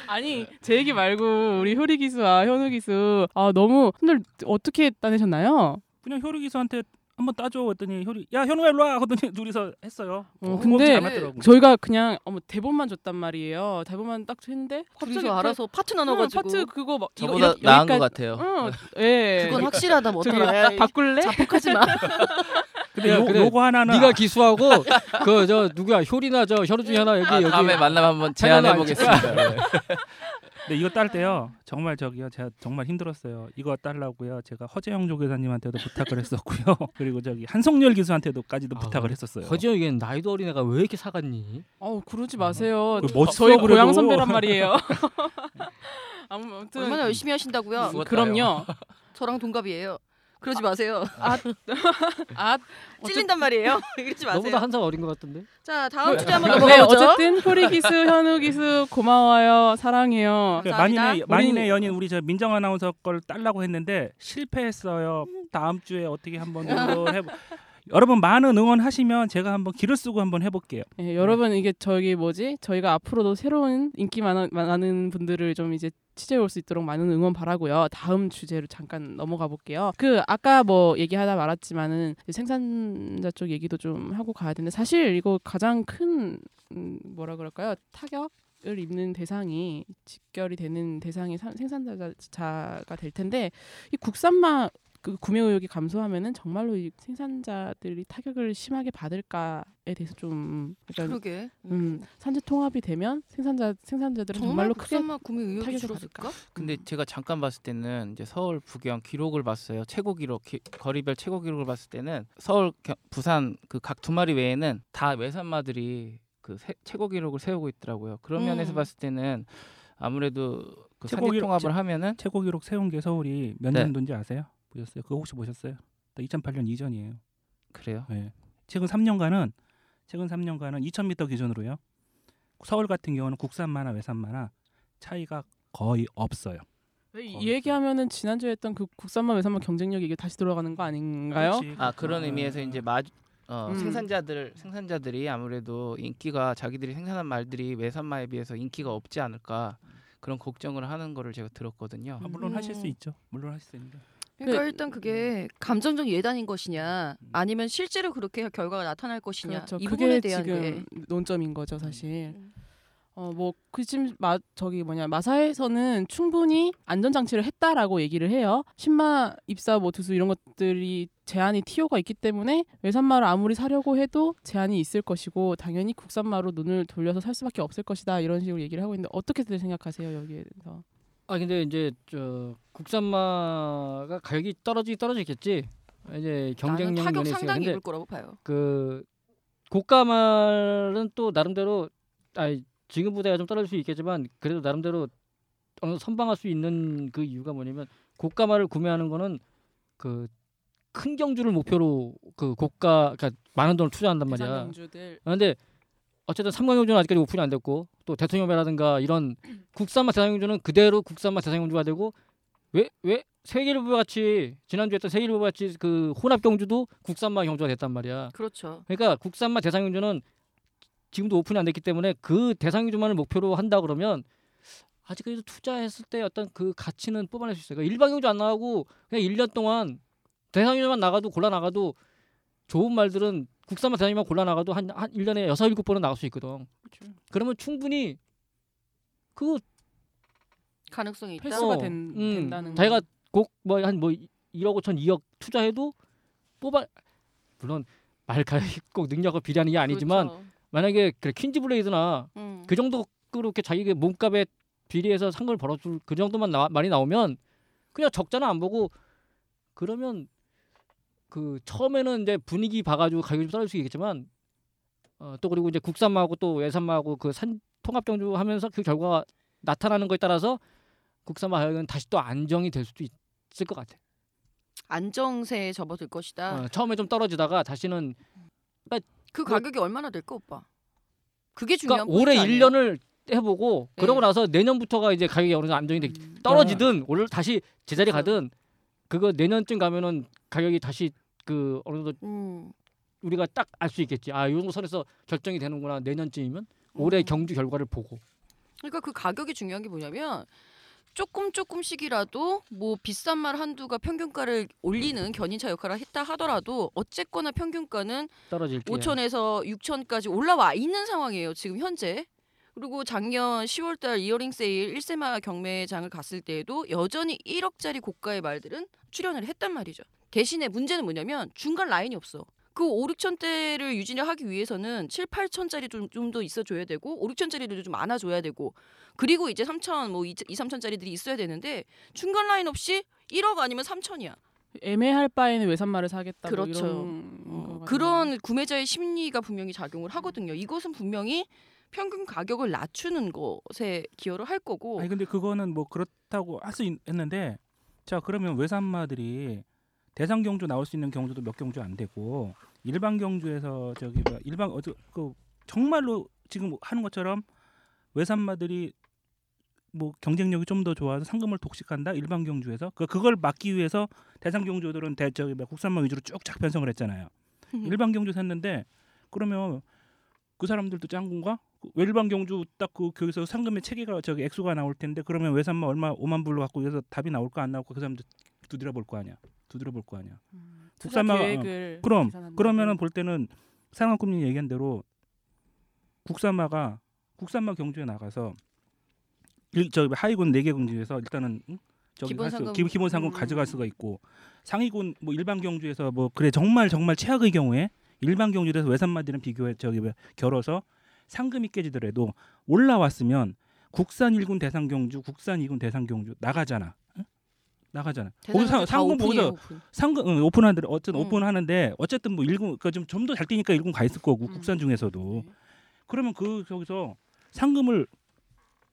Speaker 2: 아니 제 얘기 말고 우리 효리 기수와 현우 기수 아 너무 오늘 어떻게 따내셨나요?
Speaker 4: 그냥 효리 기수한테 한번 따줘 했더니 효리 야 현우야 일로 와 하더니 둘이서 했어요.
Speaker 2: 어,
Speaker 4: 어,
Speaker 2: 근데. 저희가 그냥 어머 대본만 줬단 말이에요. 대본만 딱 했는데 갑자기
Speaker 6: 둘이서 알아서 파트 나눠가지고
Speaker 2: 파트 그거 막 이거 이렇게
Speaker 3: 나눈 것
Speaker 2: 여기까지-
Speaker 3: 같아요.
Speaker 2: 응, 예.
Speaker 6: 그건 확실하다 뭐 어떡해.
Speaker 2: 바꿀래?
Speaker 6: 자폭하지 마.
Speaker 4: 근데
Speaker 5: 야,
Speaker 4: 요,
Speaker 5: 그래.
Speaker 4: 요거 하나는
Speaker 5: 네가 기수하고 그 저 누구야 효리나 저 현우 중에 하나 여기
Speaker 3: 아,
Speaker 5: 여기
Speaker 3: 다음에 만나면 한번 제안해 보겠습니다. 네.
Speaker 4: 근데 이거 딸 때요 정말 저기요 제가 정말 힘들었어요. 이거 딸라고요 제가 허재영 조교사님한테도 부탁을 했었고요. 그리고 저기 한송열 기수한테도까지도
Speaker 5: 아,
Speaker 4: 부탁을 했었어요.
Speaker 5: 허지영이는 나이도 어린 애가 왜 이렇게 삭았니?
Speaker 2: 어우 그러지 마세요.
Speaker 4: 그 멋있어,
Speaker 2: 저희
Speaker 4: 그래도.
Speaker 2: 고향 선배란 말이에요. 아무튼
Speaker 6: 얼마나 열심히 하신다고요?
Speaker 2: 그럼요.
Speaker 6: 저랑 동갑이에요. 그러지 마세요.
Speaker 2: 아
Speaker 6: 찔린단 말이에요. 이러지
Speaker 5: 너보다
Speaker 6: 마세요.
Speaker 5: 한살 어린 것 같은데?
Speaker 6: 자 다음 주제 한번
Speaker 2: 네,
Speaker 6: 넘어가보죠.
Speaker 2: 어쨌든 효리 기수, 현우 기수 고마워요. 사랑해요.
Speaker 4: 그
Speaker 6: 감사합니다.
Speaker 4: 만인의 만인의 연인 우리 저 민정 아나운서 걸 딸라고 했는데 실패했어요. 다음 주에 어떻게 한번 또 해보. 여러분 많은 응원하시면 제가 한번 기를 쓰고 한번 해볼게요.
Speaker 2: 예, 여러분 이게 저기 뭐지? 저희가 앞으로도 새로운 인기 많은, 많은 분들을 좀 이제 취재해 올 수 있도록 많은 응원 바라고요. 다음 주제로 잠깐 넘어가 볼게요. 그 아까 뭐 얘기하다 말았지만은 생산자 쪽 얘기도 좀 하고 가야 되는데 사실 이거 가장 큰 음, 뭐라 그럴까요? 타격 을 입는 대상이 직결이 되는 대상이 사- 생산자가 될 텐데 이 국산마 그 구매 의욕이 감소하면은 정말로 이 생산자들이 타격을 심하게 받을까에 대해서 좀 약간
Speaker 6: 그러게.
Speaker 2: 음, 산재 통합이 되면 생산자 생산자들은
Speaker 6: 정말
Speaker 2: 정말로 크게
Speaker 6: 국산마 구매 의욕이
Speaker 2: 타격을
Speaker 6: 줄었을까?
Speaker 2: 받을까?
Speaker 3: 근데 제가 잠깐 봤을 때는 이제 서울 부경 기록을 봤어요. 최고 기록 기- 거리별 최고 기록을 봤을 때는 서울 겨- 부산 그 각 두 마리 외에는 다 외산마들이 그 세- 최고 기록을 세우고 있더라고요. 그런 면에서
Speaker 6: 음.
Speaker 3: 봤을 때는 아무래도 그
Speaker 4: 최고
Speaker 3: 산지
Speaker 4: 기록-
Speaker 3: 통합을
Speaker 4: 최-
Speaker 3: 하면은
Speaker 4: 최고 기록 세운 게 서울이 몇
Speaker 3: 네.
Speaker 4: 년도인지 아세요? 보셨어요? 그거 혹시 보셨어요? 2008년 이전이에요.
Speaker 3: 그래요.
Speaker 4: 네. 최근 3년간은 최근 3년간은 2,000m 기준으로요. 서울 같은 경우는 국산마나 외산마나 차이가 거의 없어요.
Speaker 2: 이 얘기하면은 지난주에 했던 그 국산마 외산마 경쟁력이 이게 다시 돌아가는 거 아닌가요?
Speaker 4: 그렇지.
Speaker 3: 아 그런
Speaker 4: 어,
Speaker 3: 의미에서 이제 마 어,
Speaker 2: 음.
Speaker 3: 생산자들 생산자들이 아무래도 인기가 자기들이 생산한 말들이 외산마에 비해서 인기가 없지 않을까 그런 걱정을 하는 거를 제가 들었거든요.
Speaker 4: 아, 물론 하실 수
Speaker 6: 음.
Speaker 4: 있죠. 물론 하실 수 있는데.
Speaker 6: 그러니까
Speaker 2: 그-
Speaker 6: 일단 그게 감정적 예단인 것이냐 아니면 실제로 그렇게 결과가 나타날 것이냐
Speaker 2: 그렇죠.
Speaker 6: 이 부분에 대한
Speaker 2: 지금
Speaker 6: 게
Speaker 2: 논점인 거죠, 사실.
Speaker 6: 음.
Speaker 2: 어뭐그 지금 마 저기 뭐냐 마사에서는 충분히 안전 장치를 했다라고 얘기를 해요. 신마 입사 뭐 두수 이런 것들이 제한이 티오가 있기 때문에 외산마를 아무리 사려고 해도 제한이 있을 것이고 당연히 국산마로 눈을 돌려서 살 수밖에 없을 것이다 이런 식으로 얘기를 하고 있는데 어떻게들 생각하세요 여기에 대해서?
Speaker 5: 아 근데 이제 저 국산마가 가격이 떨어지 떨어지겠지. 이제 경쟁력
Speaker 6: 타격. 상당히 입을 거라고 봐요.
Speaker 5: 그 고가말은 또 나름대로 아니 지금보다 좀 떨어질 수 있겠지만 그래도 나름대로 어느 선방할 수 있는 그 이유가 뭐냐면 고가말을 구매하는 거는 그 큰 경주를 목표로 그 고가 그러니까 많은 돈을 투자한단 말이야. 아, 근데 어쨌든 삼강경주는 아직까지 오픈이 안 됐고 또 대통령배라든가 이런 국산마 대상경주는 그대로 국산마 대상경주가 되고 왜 왜 세계일보 같이 지난주에 했던 세계일보 같이 그 혼합 경주도 국산마 경주가 됐단 말이야.
Speaker 6: 그렇죠.
Speaker 5: 그러니까 국산마 대상경주는 지금도 오픈이 안 됐기 때문에 그 대상경주만을 목표로 한다 그러면 아직까지도 투자했을 때 어떤 그 가치는 뽑아낼 수 있어요. 그러니까 일반 경주 안 나가고 그냥 1년 동안 대상경주만 나가도 골라 나가도 좋은 말들은 국산마 대상경주만 골라 나가도 한, 한 1년에 6, 7번은 나갈 수 있거든. 그러면 충분히 그
Speaker 6: 가능성이 있다.
Speaker 2: 횟수가
Speaker 5: 어,
Speaker 2: 된,
Speaker 5: 음,
Speaker 2: 된다는
Speaker 5: 자기가 꼭뭐한뭐 1억 5천 2억 투자해도 뽑아 물론 말 가꼭 능력과 비례하는 게 아니지만
Speaker 6: 그렇죠.
Speaker 5: 만약에 그래 퀸즈 블레이드나
Speaker 6: 음.
Speaker 5: 그 정도 그렇게 자기의 몸값에 비례해서 상금을 벌어줄 그 정도만 나, 많이 나오면 그냥 적자는 안 보고 그러면 그 처음에는 이제 분위기 봐가지고 가격이 좀 떨어질 수 있겠지만 어, 또 그리고 이제 국산마하고 또 외산마하고 그 산 통합 경주 하면서 그 결과가 나타나는 거에 따라서 국산마 가격은 다시 또 안정이 될 수도 있을 것 같아.
Speaker 6: 안정세에 접어들 것이다.
Speaker 5: 어, 처음에 좀 떨어지다가 다시는
Speaker 6: 그 가격이 얼마나 될까 오빠? 그게 중요한
Speaker 5: 그러니까 올해
Speaker 6: 포인트 아니에요?
Speaker 5: 1년을 해보고
Speaker 6: 네.
Speaker 5: 그러고 나서 내년부터가 이제 가격이 어느 정도 안정이 되
Speaker 2: 음.
Speaker 5: 떨어지든 오늘 다시 제자리
Speaker 6: 그렇죠.
Speaker 5: 가든 그거 내년쯤 가면은 가격이 다시 그 어느 정도
Speaker 6: 음.
Speaker 5: 우리가 딱 알 수 있겠지. 아, 이 정도 선에서 결정이 되는구나. 내년쯤이면 올해
Speaker 6: 음.
Speaker 5: 경주 결과를 보고.
Speaker 6: 그러니까 그 가격이 중요한 게 뭐냐면 조금 조금씩이라도 뭐 비싼 말 한두가 평균가를 올리는 견인차 역할을 했다 하더라도 어쨌거나 평균가는
Speaker 5: 떨어질게.
Speaker 6: 5천에서 6천까지 올라와 있는 상황이에요. 지금 현재. 그리고 작년 10월달 이어링 세일 1세마 경매장을 갔을 때에도 여전히 1억짜리 고가의 말들은 출연을 했단 말이죠. 대신에 문제는 뭐냐면 중간 라인이 없어. 그 5, 6천대를 유지를 하기 위해서는 7, 8천짜리 좀 좀 더 있어줘야 되고 5, 6천짜리도 좀 많아줘야 되고 그리고 이제 3천 뭐 2, 2 3천짜리들이 있어야 되는데 중간 라인 없이 1억 아니면 3천이야.
Speaker 2: 애매할 바에는 외산말을 사겠다.
Speaker 6: 그렇죠.
Speaker 2: 뭐
Speaker 6: 어. 그런 구매자의 심리가 분명히 작용을 하거든요. 이것은 분명히 평균 가격을 낮추는 것에 기여를 할 거고.
Speaker 4: 아니 근데 그거는 뭐 그렇다고 할 수 있는데 자 그러면 외산마들이 대상 경주 나올 수 있는 경주도 몇 경주 안 되고 일반 경주에서 저기 뭐 일반 어저 그 정말로 지금 하는 것처럼 외산마들이 뭐 경쟁력이 좀 더 좋아서 상금을 독식한다? 일반 경주에서? 그 그걸 막기 위해서 대상 경주들은 대 저기 뭐 국산마 위주로 쭉쫙 편성을 했잖아요. 일반 경주 샀는데 그러면 그 사람들도 짱군가? 그 일반 경주 딱 그 거기서 상금의 체계가 저기 액수가 나올 텐데 그러면 외산마 얼마 5만 불로 갖고 여기서 답이 나올 거안 나올까 그 사람들 두드려 볼 거 아니야. 두드려 볼 거 아니야.
Speaker 2: 음,
Speaker 4: 국산마-
Speaker 2: 계획을
Speaker 4: 그럼. 그러면은 볼 때는 상한금리 얘기한 대로 국산마가 국산마 경주에 나가서 일, 저 하위군 네개 경주에서 일단은 응? 저기
Speaker 6: 기본 상금.
Speaker 4: 기, 기본 상금
Speaker 6: 음.
Speaker 4: 가져갈 수가 있고 상위군 뭐 일반 경주에서 뭐 그래 정말 정말 최악의 경우에 일반 경주에서 외산마들은 비교해 저기 뭐 겨뤄서 상금이 깨지더라도 올라왔으면 국산 1군 대상 경주, 국산 2군 대상 경주 나가잖아. 응? 나가잖아. 거기 상, 상금 보고서 상금 응, 오픈하들 어쨌든
Speaker 6: 음.
Speaker 4: 오픈하는데 어쨌든 뭐 일군 그좀좀 더 잘 뛰니까 일군 가 있을 거고
Speaker 6: 음.
Speaker 4: 국산 중에서도
Speaker 6: 네.
Speaker 4: 그러면 그 저기서 상금을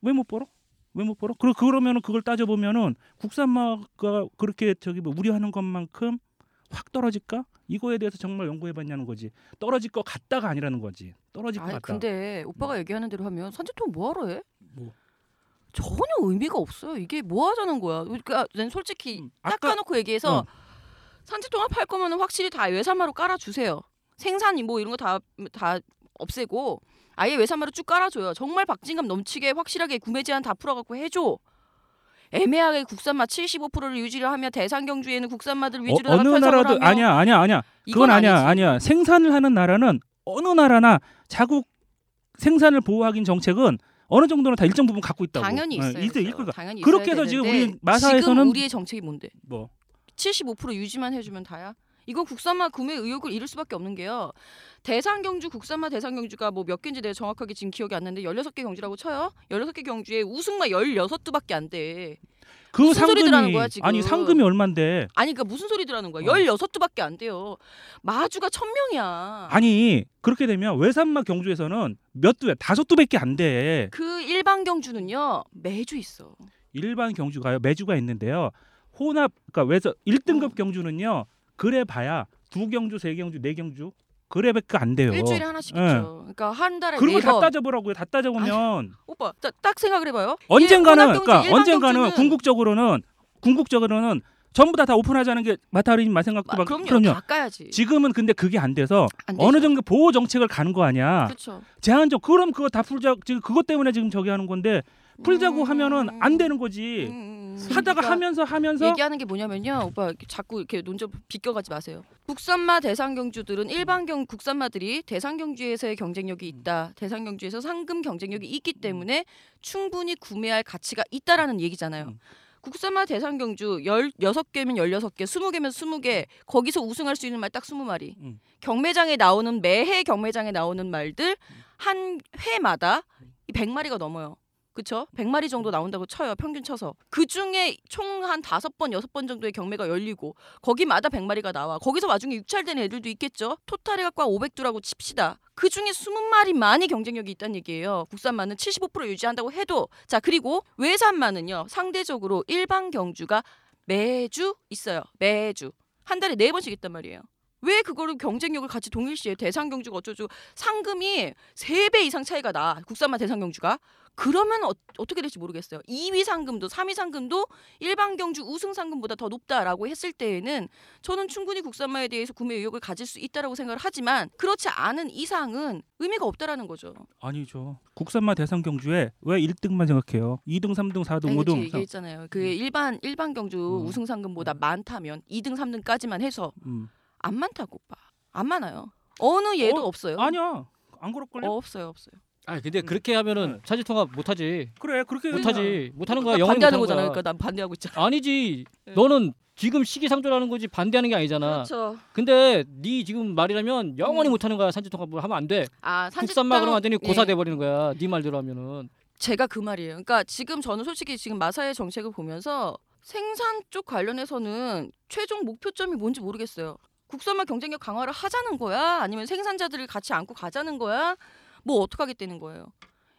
Speaker 4: 왜 못 벌어? 왜 못 벌어? 그러 그러면은 그걸 따져 보면은 국산마가 그렇게 저기 뭐 우려하는 것만큼 확 떨어질까? 이거에 대해서 정말 연구해봤냐는 거지. 떨어질 것 같다가 아니라는 거지. 떨어질 것
Speaker 6: 아니
Speaker 4: 같다.
Speaker 6: 근데 오빠가 얘기하는 대로 하면 산지통 뭐하러 해?
Speaker 4: 뭐.
Speaker 6: 전혀 의미가 없어요. 이게 뭐 하자는 거야? 그러니까 난 솔직히
Speaker 4: 음,
Speaker 6: 딱 까놓고 얘기해서
Speaker 4: 어.
Speaker 6: 산지통합 할 거면 은 확실히 다 외산마로 깔아주세요. 생산 뭐 이런 거 다 다 없애고 아예 외산마로 쭉 깔아줘요. 정말 박진감 넘치게 확실하게 구매 제한 다 풀어갖고 해줘. 애매하게 국산마 75%를 유지를 하며 대상 경주에는 국산마들
Speaker 4: 어,
Speaker 6: 위주로
Speaker 4: 어느
Speaker 6: 편성을
Speaker 4: 나라도
Speaker 6: 하며
Speaker 4: 아니야 아니야 아니야. 그건 아니야
Speaker 6: 아니지.
Speaker 4: 아니야. 생산을 하는 나라는 어느 나라나 자국 생산을 보호하긴 정책은 어느 정도는 다 일정 부분 갖고 있다고.
Speaker 6: 당연히 있어요.
Speaker 4: 어, 있어 있을 거야.
Speaker 6: 당연히
Speaker 4: 그렇게 해서 지금
Speaker 6: 되는데
Speaker 4: 우리 마사에서는
Speaker 6: 지금 우리의 정책이 뭔데? 뭐75% 유지만 해주면 다야? 이거 국산마 구매 의욕을 잃을 수밖에 없는 게요. 대상 경주, 국산마 대상 경주가 뭐 몇 개인지 내가 정확하게 지금 기억이 안 나는데 16개 경주라고 쳐요. 16개 경주에 우승마 16두밖에 안 돼.
Speaker 4: 그 상금이
Speaker 6: 거야, 지금?
Speaker 4: 아니 상금이 얼마인데
Speaker 6: 아니 그러니까 무슨 소리들 하는 거야.
Speaker 4: 어.
Speaker 6: 16두밖에 안 돼요. 마주가 1000명이야.
Speaker 4: 아니 그렇게 되면 외산마 경주에서는 몇 두야 다섯 두밖에 안 돼.
Speaker 6: 그 일반 경주는요. 매주 있어.
Speaker 4: 일반 경주가요 매주가 있는데요. 혼합 그러니까 외서 1등급
Speaker 6: 어.
Speaker 4: 경주는요 그래 봐야 두 경주, 세 경주, 네 경주 그래밖에 안 돼요.
Speaker 6: 일주일에 하나씩
Speaker 4: 예.
Speaker 6: 있죠. 그러니까 한 달에
Speaker 4: 그리고 네다
Speaker 6: 번.
Speaker 4: 따져보라고요. 다 따져보면
Speaker 6: 오빠 딱, 딱 생각을 해봐요.
Speaker 4: 언젠가는 그러니까 언젠가는
Speaker 6: 경주는
Speaker 4: 궁극적으로는 궁극적으로는 전부 다 다 오픈하자는 게 마타리님 마 생각도
Speaker 6: 아,
Speaker 4: 막
Speaker 6: 그럼요. 다 까야지.
Speaker 4: 지금은 근데 그게 안 돼서
Speaker 6: 안
Speaker 4: 어느. 정도 보호 정책을 가는 거 아니야.
Speaker 6: 그렇죠.
Speaker 4: 제한적 그럼 그거 다 풀자 지금 그것 때문에 지금 저기 하는 건데 풀자고
Speaker 6: 음.
Speaker 4: 하면은 안 되는 거지.
Speaker 6: 음, 음, 음.
Speaker 4: 하다가
Speaker 6: 그러니까
Speaker 4: 하면서 하면서
Speaker 6: 얘기하는 게 뭐냐면요, 오빠 자꾸 이렇게 논점 비껴가지 마세요. 국산마 대상 경주들은 일반 경 국산마들이 대상 경주에서의 경쟁력이 있다. 대상 경주에서 상금 경쟁력이 있기 때문에 충분히 구매할 가치가 있다라는 얘기잖아요.
Speaker 4: 음.
Speaker 6: 국산마 대상 경주 16개면 16개, 20개면 20개. 거기서 우승할 수 있는 말딱 20마리.
Speaker 4: 음.
Speaker 6: 경매장에 나오는 매해 경매장에 나오는 말들 한 회마다 이 100마리가 넘어요. 그쵸? 100마리 정도 나온다고 쳐요. 평균 쳐서. 그 중에 총 한 다섯 번 여섯 번 정도의 경매가 열리고 거기마다 100마리가 나와. 거기서 와중에 육찰되는 애들도 있겠죠. 토탈에 갖고 한 500두라고 칩시다. 그 중에 20마리만이 경쟁력이 있다는 얘기예요. 국산마는 75% 유지한다고 해도 자, 그리고 외산마는요. 상대적으로 일반 경주가 매주 있어요. 매주. 한 달에 네 번씩 있단 말이에요. 왜 그거를 경쟁력을 같이 동일시해? 대상 경주가 어쩌죠? 상금이 세 배 이상 차이가 나. 국산마 대상 경주가. 그러면 어, 어떻게 될지 모르겠어요. 2위 상금도 3위 상금도 일반 경주 우승 상금보다 더 높다라고 했을 때에는 저는 충분히 국산마에 대해서 구매 의욕을 가질 수 있다라고 생각을 하지만 그렇지 않은 이상은 의미가 없다라는 거죠.
Speaker 4: 아니죠. 국산마 대상 경주에 왜 1등만 생각해요? 2등, 3등, 4등,
Speaker 6: 아니, 그치,
Speaker 4: 5등.
Speaker 6: 얘기했잖아요. 그 일반 일반 경주
Speaker 4: 음.
Speaker 6: 우승 상금보다 많다면 2등, 3등까지만 해서
Speaker 4: 음.
Speaker 6: 안 많다고 오빠. 안 많아요. 어느 예도
Speaker 4: 어?
Speaker 6: 없어요.
Speaker 4: 아니야. 안 그럴걸요?
Speaker 6: 어, 없어요, 없어요.
Speaker 5: 아 근데
Speaker 4: 음.
Speaker 5: 그렇게 하면은
Speaker 4: 네.
Speaker 5: 사지 통합 못하지.
Speaker 4: 그래 그렇게
Speaker 5: 못하지. 못하는 거야. 영원히
Speaker 6: 반대하는 거잖아요.
Speaker 5: 거야.
Speaker 6: 그러니까 난 반대하고 있잖아.
Speaker 5: 아니지.
Speaker 6: 네.
Speaker 5: 너는 지금 시기상조라는 거지 반대하는 게 아니잖아.
Speaker 6: 그렇죠.
Speaker 5: 근데 네 지금 말이라면 영원히
Speaker 6: 음.
Speaker 5: 못하는 거야 산지 통합을 하면 안 돼.
Speaker 6: 아, 산지탕
Speaker 5: 국산마 그러면 완전히
Speaker 6: 예.
Speaker 5: 고사돼 버리는 거야. 네 말대로 하면은.
Speaker 6: 제가 그 말이에요. 그러니까 지금 저는 솔직히 지금 마사의 정책을 보면서 생산 쪽 관련해서는 최종 목표점이 뭔지 모르겠어요. 국산마 경쟁력 강화를 하자는 거야? 아니면 생산자들을 같이 안고 가자는 거야? 뭐 어떻게 하겠다는 거예요?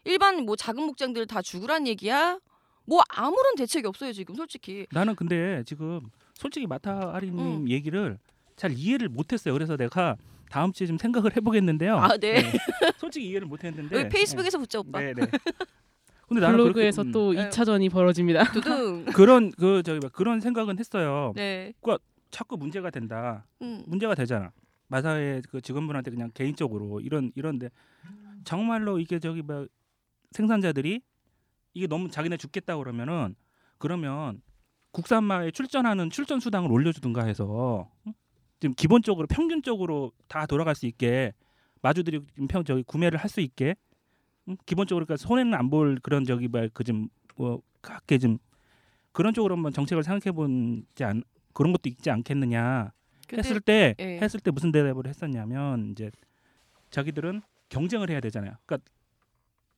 Speaker 6: 일반 뭐 작은 목장들 다 죽으란 얘기야? 뭐 아무런 대책이 없어요 지금 솔직히.
Speaker 4: 나는 근데 지금 솔직히 마타 아리님
Speaker 6: 음.
Speaker 4: 얘기를 잘 이해를 못했어요. 그래서 내가 다음 주에 좀 생각을 해보겠는데요.
Speaker 6: 아 네.
Speaker 4: 솔직히 이해를 못했는데.
Speaker 6: 페이스북에서 붙자 오빠.
Speaker 4: 네, 네. 근데 나는
Speaker 2: 블로그에서
Speaker 4: 그렇게, 음,
Speaker 2: 또
Speaker 6: 네.
Speaker 2: 2차전이 벌어집니다.
Speaker 6: 두둥.
Speaker 4: 그런 그 저기 뭐 그런 생각은 했어요.
Speaker 6: 네.
Speaker 4: 자꾸 문제가 된다.
Speaker 6: 음.
Speaker 4: 문제가 되잖아. 마사의 그 직원분한테 그냥 개인적으로 이런 이런데 정말로 이게 저기 뭐 생산자들이 이게 너무 자기네 죽겠다 그러면은 그러면 국산마에 출전하는 출전 수당을 올려주든가 해서 응? 지금 기본적으로 평균적으로 다 돌아갈 수 있게 마주들이 평 저기 구매를 할 수 있게 응? 기본적으로 그러니까 손해는 안 볼 그런 저기 뭐그좀뭐 각게 좀 그런 쪽으로 한번 정책을 생각해 본지 않 그런 것도 있지 않겠느냐 했을 때
Speaker 6: 예.
Speaker 4: 했을 때 무슨 대답을 했었냐면 이제 자기들은 경쟁을 해야 되잖아요. 그러니까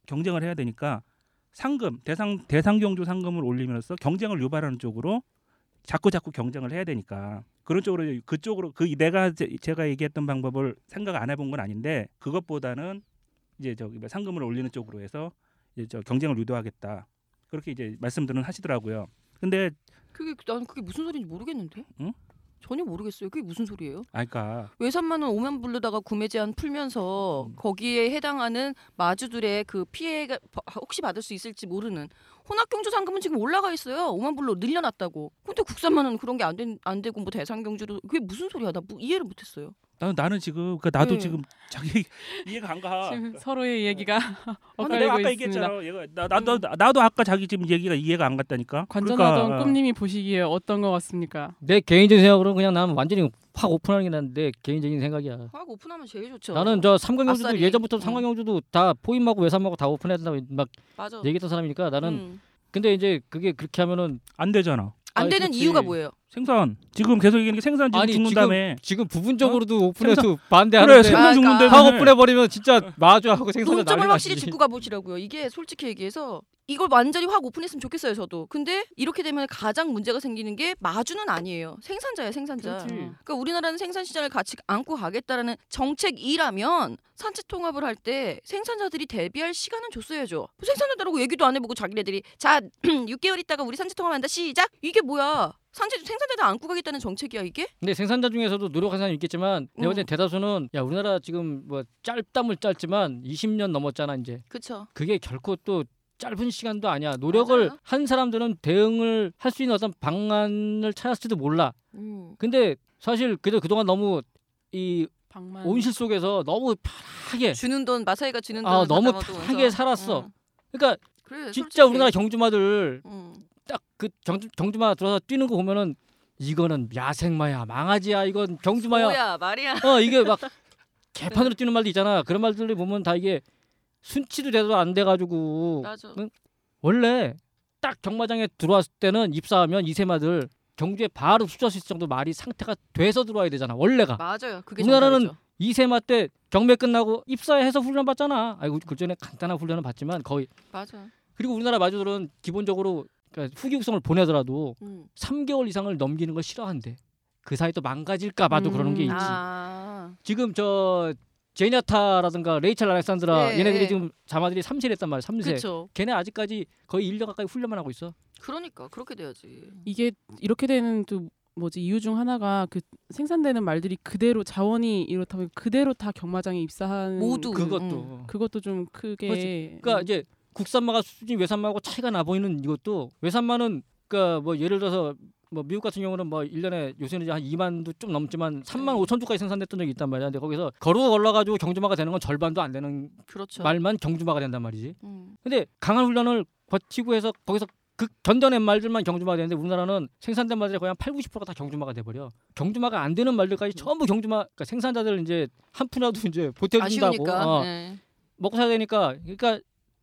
Speaker 4: 경쟁을 해야 되니까 상금 대상 대상 경주 상금을 올리면서 경쟁을 유발하는 쪽으로 자꾸 자꾸 경쟁을 해야 되니까 그런 쪽으로 그쪽으로 그 내가 제- 제가 얘기했던 방법을 생각 안 해본 건 아닌데 그것보다는 이제 저기 뭐 상금을 올리는 쪽으로 해서 이제 저 경쟁을 유도하겠다 그렇게 이제 말씀들은 하시더라고요. 근데
Speaker 6: 그게 난 그게 무슨 소리인지 모르겠는데.
Speaker 4: 응?
Speaker 6: 전혀 모르겠어요. 그게 무슨 소리예요?
Speaker 4: 아까
Speaker 6: 외산만은 오면 부르다가 구매 제한 풀면서
Speaker 4: 음.
Speaker 6: 거기에 해당하는 마주들의 그 피해가 바- 혹시 받을 수 있을지 모르는 혼합경주 상금은 지금 올라가 있어요. 5만 불로 늘려놨다고. 근데 국산만은 그런 게 안 안 되고 뭐 대상경주도 그게 무슨 소리야? 나 뭐 이해를 못했어요.
Speaker 4: 나는 나는 지금 그 나도
Speaker 6: 네.
Speaker 4: 지금 자기 이해가 안 가.
Speaker 2: 지금 서로의 얘기가
Speaker 4: 아니, 내가
Speaker 2: 엇갈리고
Speaker 4: 아까
Speaker 2: 있습니다.
Speaker 4: 얘기했잖아. 얘가 나, 나도 나도 아까 자기 지금 얘기가 이해가 안 갔다니까.
Speaker 2: 관전하던
Speaker 4: 그러니까,
Speaker 2: 꿈님이 보시기에 어떤 것 같습니까?
Speaker 5: 내 개인적인 생각으로는 그냥 나는 완전히 확 오픈하는 게난내 개인적인 생각이야.
Speaker 6: 아 오픈하면 제일 좋죠.
Speaker 5: 나는 저 삼강경주도
Speaker 6: 아싸리.
Speaker 5: 예전부터
Speaker 6: 응.
Speaker 5: 삼강경주도 다 포인마고 외산마고 다 오픈해야 된다고 막
Speaker 6: 맞아.
Speaker 5: 얘기했던 사람이니까 나는
Speaker 6: 음.
Speaker 5: 근데 이제 그게 그렇게 하면은
Speaker 4: 안 되잖아.
Speaker 6: 안
Speaker 5: 아니,
Speaker 6: 되는
Speaker 5: 그렇지.
Speaker 6: 이유가 뭐예요?
Speaker 4: 생선 지금 계속 얘기하는 게 생선 지금
Speaker 5: 아니,
Speaker 4: 죽는다며.
Speaker 5: 지금 부분적으로도 오픈해도
Speaker 4: 그래
Speaker 5: 반대하는데
Speaker 4: 생선
Speaker 6: 아,
Speaker 4: 죽는다며.
Speaker 5: 확 오픈해 버리면 진짜 마주하고
Speaker 6: 논점을
Speaker 5: 난리
Speaker 6: 확실히. 짚고 가보시라고요. 이게 솔직히 얘기해서 이걸 완전히 확 오픈했으면 좋겠어요, 저도. 근데 이렇게 되면 가장 문제가 생기는 게 마주는 아니에요. 생산자예요, 생산자.
Speaker 5: 그렇지.
Speaker 6: 그러니까 우리나라는 생산 시장을 같이 안고 가겠다라는 정책이라면 산지 통합을 할 때 생산자들이 대비할 시간은 줬어야죠. 뭐 생산자들하고 얘기도 안 해보고 자기네들이 자 6개월 있다가 우리 산지 통합한다 시작. 이게 뭐야? 산지 생산자들 안고 가겠다는 정책이야 이게?
Speaker 5: 근데 생산자 중에서도 노력하는 사람이 있겠지만
Speaker 6: 음.
Speaker 5: 내가 볼때 대다수는 야 우리나라 지금 뭐 짧다물 짧지만 20년 넘었잖아 이제
Speaker 6: 그쵸?
Speaker 5: 그게 결코 또 짧은 시간도 아니야 노력을
Speaker 6: 맞아요.
Speaker 5: 한 사람들은 대응을 할 수 있는 어떤 방안을 찾았을지도 몰라
Speaker 6: 음.
Speaker 5: 근데 사실 그저 그동안 너무 이
Speaker 2: 방만
Speaker 5: 온실 속에서 너무 편하게
Speaker 6: 주는 돈 마사이가 주는 돈
Speaker 5: 아, 너무 편하게. 살았어.
Speaker 6: 음.
Speaker 5: 그러니까
Speaker 6: 그래,
Speaker 5: 진짜
Speaker 6: 솔직히.
Speaker 5: 우리나라 경주마들
Speaker 6: 음.
Speaker 5: 딱그 경주마 들어서 뛰는 거 보면은 이거는 야생마야 망아지야 이건 경주마야
Speaker 6: 뭐야 말이야.
Speaker 5: 어 이게 막 개판으로 뛰는 말도 있잖아. 그런 말들을 보면 다 이게 순치도 제대로 안 돼가지고
Speaker 6: 맞아.
Speaker 5: 응? 원래 딱 경마장에 들어왔을 때는 입사하면 이세마들 경주에 바로 수주할 수 있을 정도 말이 상태가 돼서 들어와야 되잖아. 원래가
Speaker 6: 맞아요. 그게
Speaker 5: 우리나라는
Speaker 6: 정답이죠.
Speaker 5: 이세마 때 경매 끝나고 입사해서 훈련 받잖아. 아이고 그 전에 간단한 훈련을 받지만 거의
Speaker 6: 맞아.
Speaker 5: 그리고 우리나라 마주들은 기본적으로 그러니까 후기 육성을 보내더라도
Speaker 6: 음.
Speaker 5: 3개월 이상을 넘기는 걸 싫어한대. 그 사이 또 망가질까 봐도 그러는 게
Speaker 2: 음.
Speaker 5: 있지.
Speaker 6: 아.
Speaker 5: 지금 저 제니아타라든가 레이첼 알렉산드라
Speaker 6: 네,
Speaker 5: 얘네들이
Speaker 6: 네.
Speaker 5: 지금 자마들이 3세했단 말이야. 3세.
Speaker 6: 그렇죠.
Speaker 5: 걔네 아직까지 거의 1년 가까이 훈련만 하고 있어.
Speaker 6: 그러니까 그렇게 돼야지.
Speaker 2: 이게 이렇게 되는 또 뭐지 이유 중 하나가 그 생산되는 말들이 그대로 자원이 이렇다면 그대로 다 경마장에 입사하는
Speaker 6: 모두
Speaker 5: 그것도
Speaker 6: 음.
Speaker 2: 그것도 좀 크게
Speaker 5: 그러니까 이제 국산마가 수준이 외산마하고 차이가 나 보이는 이것도 외산마는 그러니까 뭐 예를 들어서 뭐 미국 같은 경우는 뭐 1년에 요새는 이제 한 2만도 좀 넘지만 3만 5천 주까지 생산됐던 적이 있단 말이야. 근데 거기서 걸어 걸러 가지고 경주마가 되는 건 절반도 안 되는
Speaker 6: 그렇죠.
Speaker 5: 말만 경주마가 된단 말이지.
Speaker 6: 음.
Speaker 5: 근데 강한 훈련을 거치고 해서 거기서 그 견뎌낸 말들만 경주마가 되는데 우리나라는 생산된 말들이 거의 한 8, 90%가 다 경주마가 돼 버려. 경주마가 안 되는 말들까지 전부 경주마 그러니까 생산자들 이제 한 푼이라도 이제 보태준다고. 어,
Speaker 6: 네.
Speaker 5: 먹고 살아야 되니까 그러니까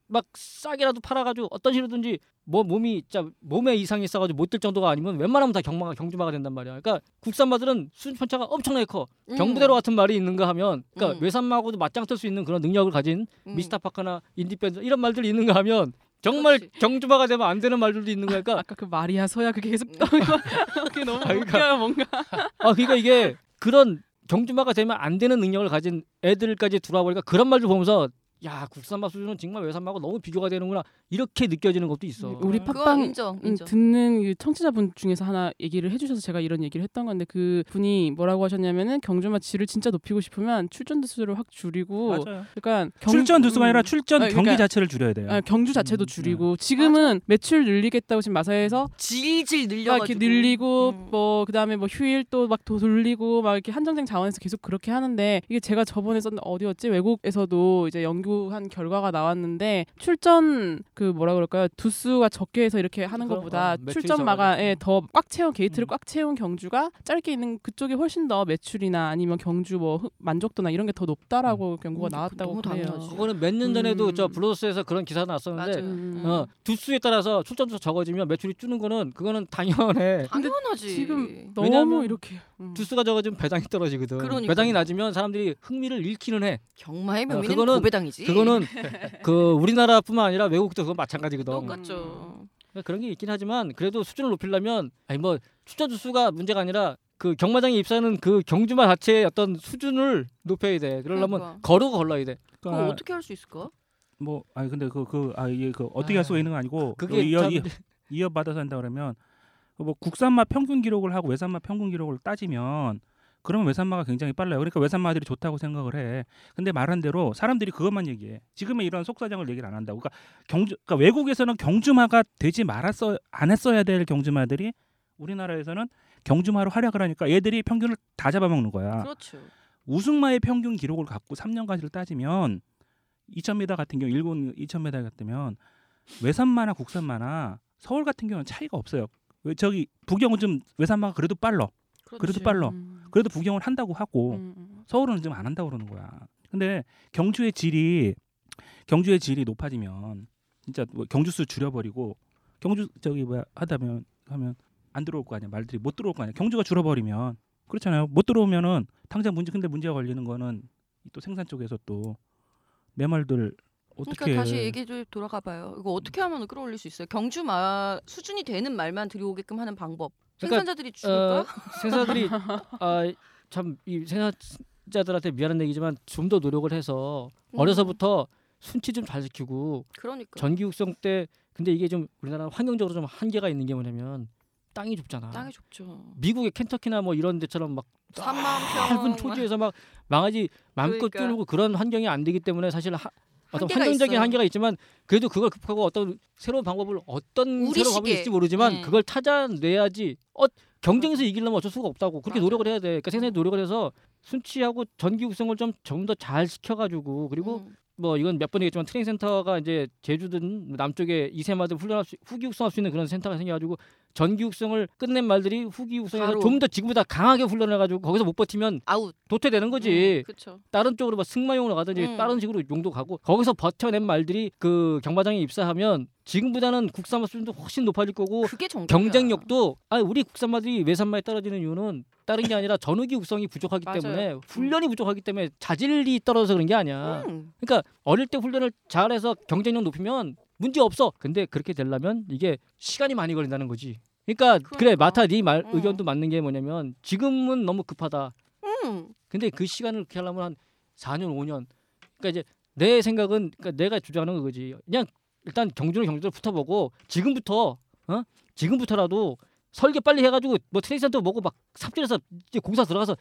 Speaker 5: 막 싸게라도 팔아가지고 어떤 식으로든지 뭐 몸이 진짜 몸에 이상이 있어가지고 못 들 정도가 아니면 웬만하면 다 경마가 경주마가 된단 말이야. 그러니까 국산마들은 수준 편차가 엄청나게 커.
Speaker 6: 음.
Speaker 5: 경부대로 같은 말이 있는가 하면 그러니까
Speaker 6: 음.
Speaker 5: 외산마하고도 맞짱 뜰 수 있는 그런 능력을 가진
Speaker 6: 음.
Speaker 5: 미스터 파커나 인디밴드 이런 말들이 있는가 하면 정말
Speaker 6: 그렇지.
Speaker 5: 경주마가 되면 안 되는 말들도 있는 거니까
Speaker 2: 아까 그 마리아 서야 그게 계속
Speaker 6: 음.
Speaker 2: 그게 너무
Speaker 5: 아, 그러니까-
Speaker 2: 웃겨요 뭔가.
Speaker 5: 아 그러니까 이게 그런 경주마가 되면 안 되는 능력을 가진 애들까지 들어와 보니까 그런 말들 보면서 야 국산마 수준은 정말 외산마하고 너무 비교가 되는구나 이렇게 느껴지는 것도 있어.
Speaker 2: 우리
Speaker 6: 그건
Speaker 2: 팟빵
Speaker 6: 인정,
Speaker 2: 음,
Speaker 6: 인정.
Speaker 2: 듣는 그 청취자분 중에서 하나 얘기를 해주셔서 제가 이런 얘기를 했던 건데 그 분이 뭐라고 하셨냐면은 경주마 질을 진짜 높이고 싶으면 출전 두수를 확 줄이고
Speaker 4: 맞아요.
Speaker 2: 그러니까 경-
Speaker 4: 출전 두수가
Speaker 2: 음,
Speaker 4: 아니라 출전
Speaker 2: 아,
Speaker 4: 경기
Speaker 2: 그러니까-
Speaker 4: 자체를 줄여야 돼요.
Speaker 2: 아, 경주 자체도
Speaker 4: 음,
Speaker 2: 줄이고 지금은 매출 늘리겠다고 지금 마사에서
Speaker 6: 질질
Speaker 2: 막
Speaker 6: 늘려가지고
Speaker 2: 이렇게 늘리고
Speaker 6: 음.
Speaker 2: 뭐 그다음에 뭐 휴일 또 막 돌리고 막 이렇게 한정된 자원에서 계속 그렇게 하는데 이게 제가 저번에 썼 어디였지 외국에서도 이제 연구 한 결과가 나왔는데 출전 그 뭐라 그럴까요 두수가 적게 해서 이렇게 하는 것보다
Speaker 5: 어,
Speaker 2: 출전마가 더꽉 채운 게이트를
Speaker 5: 음.
Speaker 2: 꽉 채운 경주가 짧게 있는 그쪽이 훨씬 더 매출이나 아니면 경주 뭐 흡- 만족도나 이런 게 더 높다라고 연구가
Speaker 6: 음,
Speaker 2: 나왔다고
Speaker 6: 너무
Speaker 2: 그래요.
Speaker 6: 당연하지.
Speaker 5: 그거는 몇 년 전에도
Speaker 2: 음.
Speaker 5: 저 블로스에서 그런 기사 났었는데.
Speaker 2: 음.
Speaker 5: 어, 두수에 따라서 출전 수 적어지면 매출이 주는 거는 그거는 당연해.
Speaker 6: 당연하지.
Speaker 2: 지금 너무
Speaker 5: 왜냐면
Speaker 2: 이렇게 음.
Speaker 5: 두수가 적어지면 배당이 떨어지거든.
Speaker 6: 그러니까요.
Speaker 5: 배당이 낮으면 사람들이 흥미를 잃기는 해.
Speaker 6: 경마의
Speaker 5: 어,
Speaker 6: 명미는
Speaker 5: 그거는-
Speaker 6: 고배당이지.
Speaker 5: 그거는 그 우리나라뿐만 아니라 외국도 그건 마찬가지거든.
Speaker 6: 똑같죠.
Speaker 5: 그러니까 그런 게 있긴 하지만 그래도 수준을 높이려면 아니 뭐 출전 두수가 문제가 아니라 그 경마장에 입사하는 그 경주마 자체의 어떤 수준을 높여야 돼. 그러려면
Speaker 6: 그러니까.
Speaker 5: 거르고 걸러야 돼.
Speaker 4: 그러니까
Speaker 6: 어떻게 할 수 있을까?
Speaker 4: 뭐 아니 근데 그 그 아 이게 그 어떻게 할 수가 있는 건 아니고
Speaker 5: 그게
Speaker 4: 이어
Speaker 5: 참-
Speaker 4: 이어, 이어 받아서 한다 그러면 뭐 국산마 평균 기록을 하고 외산마 평균 기록을 따지면 그러면 외산마가 굉장히 빨라요. 그러니까 외산마들이 좋다고 생각을 해. 근데 말한 대로 사람들이 그것만 얘기해. 지금의 이런 속사정을 얘기를 안 한다고. 그러니까 경주 그러니까 외국에서는 경주마가 되지 말았어 안 했어야 될 경주마들이 우리나라에서는 경주마로 활약을 하니까 얘들이 평균을 다 잡아먹는 거야.
Speaker 6: 그렇죠.
Speaker 4: 우승마의 평균 기록을 갖고 3년간을 따지면 2,000m 같은 경우 일본 2,000m 같으면 외산마나 국산마나 서울 같은 경우는 차이가 없어요. 왜 저기 부경은 좀 외산마가 그래도. 그래도
Speaker 6: 그렇지.
Speaker 4: 빨라.
Speaker 2: 음.
Speaker 4: 그래도 부경을 한다고 하고
Speaker 2: 음, 음.
Speaker 4: 서울은 좀 안 한다고 그러는 거야. 근데 경주의 질이 경주의 질이 높아지면 진짜 뭐 경주수 줄여버리고 경주 저기 뭐야 하다면 하면 안 들어올 거 아니야 말들이 못 들어올 거 아니야 경주가 줄어버리면 그렇잖아요 못 들어오면은 당장 문제 근데 문제가 걸리는 거는 또 생산 쪽에서 또 내 말들
Speaker 6: 그러니까 다시 얘기 좀 돌아가 봐요. 이거 어떻게 하면 끌어올릴 수 있어요? 경주 마 수준이 되는 말만 들여오게끔 하는 방법.
Speaker 5: 그러니까,
Speaker 6: 생산자들이 줄일까?
Speaker 5: 어, 생산자들이 아 참 이 생산자들한테 미안한 얘기지만 좀 더 노력을 해서
Speaker 6: 음.
Speaker 5: 어려서부터 순치 좀 잘 지키고
Speaker 6: 그러니까
Speaker 5: 전기 육성 때 근데 이게 좀 우리나라 환경적으로 좀 한계가 있는 게 뭐냐면 땅이 좁잖아.
Speaker 6: 땅이 좁죠.
Speaker 5: 미국의 켄터키나 뭐 이런 데처럼 막
Speaker 6: 3만
Speaker 5: 넓은
Speaker 6: 평
Speaker 5: 초지에서 막 망하지 마음껏
Speaker 6: 그러니까.
Speaker 5: 뚫고 그런 환경이 안 되기 때문에 사실 하, 어떤
Speaker 6: 있어요.
Speaker 5: 한계가 있지만 그래도 그걸 극복하고 어떤 새로운 방법을 어떤 새로운 방법이. 있을지 모르지만
Speaker 6: 네.
Speaker 5: 그걸 찾아내야지 어 경쟁에서 이기려면 어쩔 수가 없다고 그렇게
Speaker 6: 맞아.
Speaker 5: 노력을 해야 돼. 그러니까 생산에 노력을 해서 순치하고 전기 육성을 좀 좀 더 잘 시켜가지고 그리고
Speaker 6: 음.
Speaker 5: 뭐 이건 몇 번 얘기했지만 트레이닝 센터가 이제 제주든 남쪽에 이세마들 훈련할 수 후기 육성할 수 있는 그런 센터가 생겨가지고 전기 육성을 끝낸 말들이 후기 육성에서. 좀 더 지금보다 강하게 훈련해가지고 거기서 못 버티면
Speaker 6: 아웃.
Speaker 5: 도태되는 거지.
Speaker 6: 그렇죠.
Speaker 5: 다른 쪽으로 막 승마용으로 가든지
Speaker 6: 음.
Speaker 5: 다른 식으로 용도 가고 거기서 버텨낸 말들이 그 경마장에 입사하면 지금보다는 국산마 수준도 훨씬 높아질 거고. 경쟁력도 아 우리 국산마들이 외산마에 떨어지는 이유는 다른 게 아니라 전후기 육성이 부족하기
Speaker 6: 맞아요.
Speaker 5: 때문에 훈련이 부족하기 때문에 자질이 떨어져서 그런 게 아니야.
Speaker 6: 음.
Speaker 5: 그러니까 어릴 때 훈련을 잘해서 경쟁력 높이면 문제 없어. 근데 그렇게 되려면 이게 시간이 많이 걸린다는 거지. 그러니까 그래
Speaker 6: 그러니까.
Speaker 5: 마타 네말
Speaker 6: 음.
Speaker 5: 의견도 맞는 게 뭐냐면 지금은 너무 급하다.
Speaker 6: 음.
Speaker 5: 근데 그 시간을 그렇게 하려면 한 4년 5년. 그러니까 이제 내 생각은 그러니까 내가 주장하는 거지. 그냥 일단 경주는 경주로 붙어보고 지금부터 어 지금부터라도 설계 빨리 해가지고 뭐 트레이센터 먹고 막 삽질해서 이제 공사 들어가서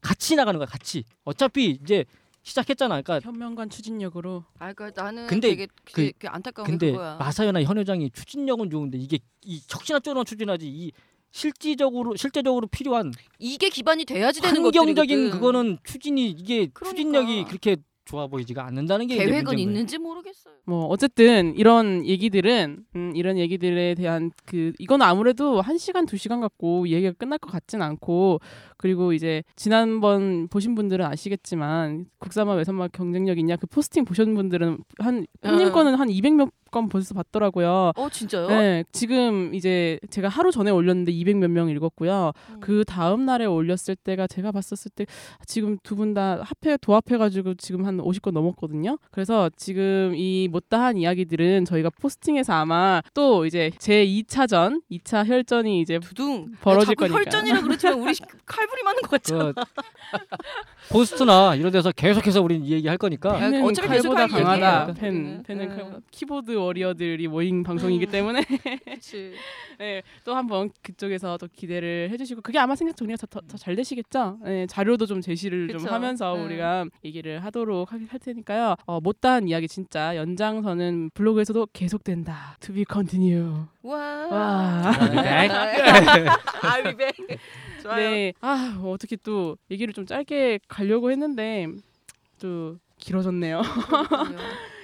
Speaker 5: 같이 나가는 거야 같이 어차피 이제 시작했잖아 그러니까
Speaker 2: 현명관 추진력으로
Speaker 6: 아, 그러니까 나는
Speaker 5: 근데
Speaker 6: 되게
Speaker 5: 그-
Speaker 6: 그, 그 안타까운 게
Speaker 5: 근데
Speaker 6: 그거야.
Speaker 5: 마사연아 현 회장이 추진력은 좋은데 이게 이 척신화 쪽으로 추진하지 이 실질적으로 실제적으로 필요한
Speaker 6: 이게 기반이 돼야지 되는
Speaker 5: 환경적인
Speaker 6: 것들이거든.
Speaker 5: 그거는 추진이 이게
Speaker 6: 그러니까.
Speaker 5: 추진력이 그렇게 좋아 보이지가 않는다는 게
Speaker 6: 계획은
Speaker 5: 문제인 거예요.
Speaker 6: 있는지 모르겠어요.
Speaker 2: 뭐 어쨌든 이런 얘기들은 음, 이런 얘기들에 대한 그 이건 아무래도 한 시간 두 시간 갖고 얘기가 끝날 것 같진 않고 그리고 이제 지난번 보신 분들은 아시겠지만 국산화 외산화 경쟁력 있냐 그 포스팅 보신 분들은 한 형님
Speaker 6: 응.
Speaker 2: 거는 한 200몇 건 벌써 봤더라고요.
Speaker 6: 어 진짜요?
Speaker 2: 네, 지금 이제 제가 하루 전에 올렸는데 200 몇 명 읽었고요.
Speaker 6: 음.
Speaker 2: 그 다음 날에 올렸을 때가 제가 봤었을 때 지금 두 분 다 합해 도합해가지고 지금 한 50건 넘었거든요. 그래서 지금 이 못다한 이야기들은 저희가 posting해서 아마 또 이제 제 2차전, 2차 혈전이 이제
Speaker 6: 두둥
Speaker 2: 벌어질
Speaker 6: 야, 자꾸
Speaker 2: 거니까.
Speaker 6: 혈전이라 그렇지만 우리 칼부림 하는 것 같잖아.
Speaker 5: 그 post나 이런 데서 계속해서 우린 이 얘기 할 거니까
Speaker 6: 야,
Speaker 2: 펜은
Speaker 6: 어차피
Speaker 2: 칼보다
Speaker 6: 할
Speaker 2: 강하다.
Speaker 6: 우리는.
Speaker 2: 펜은
Speaker 6: 음.
Speaker 2: 칼보다. keyboard warrior들이 모인 방송이기
Speaker 6: 음.
Speaker 2: 때문에
Speaker 6: 그렇지.
Speaker 2: 네, 또 한번 그쪽에서 또 기대를 해주시고 그게 아마 생각 정리가 더잘 되시겠죠. 네, 자료도 좀 제시를 좀
Speaker 6: 그쵸.
Speaker 2: 하면서
Speaker 6: 네.
Speaker 2: 우리가 얘기를 하도록 할, 할 테니까요. 어, 못다한 이야기 진짜 연장선은 블로그에서도 계속된다. To be continue.
Speaker 6: 와.
Speaker 2: 와.
Speaker 6: 아위백. 좋아요.
Speaker 2: 네, 아뭐 어떻게 또 얘기를 좀 짧게 가려고 했는데 또 길어졌네요.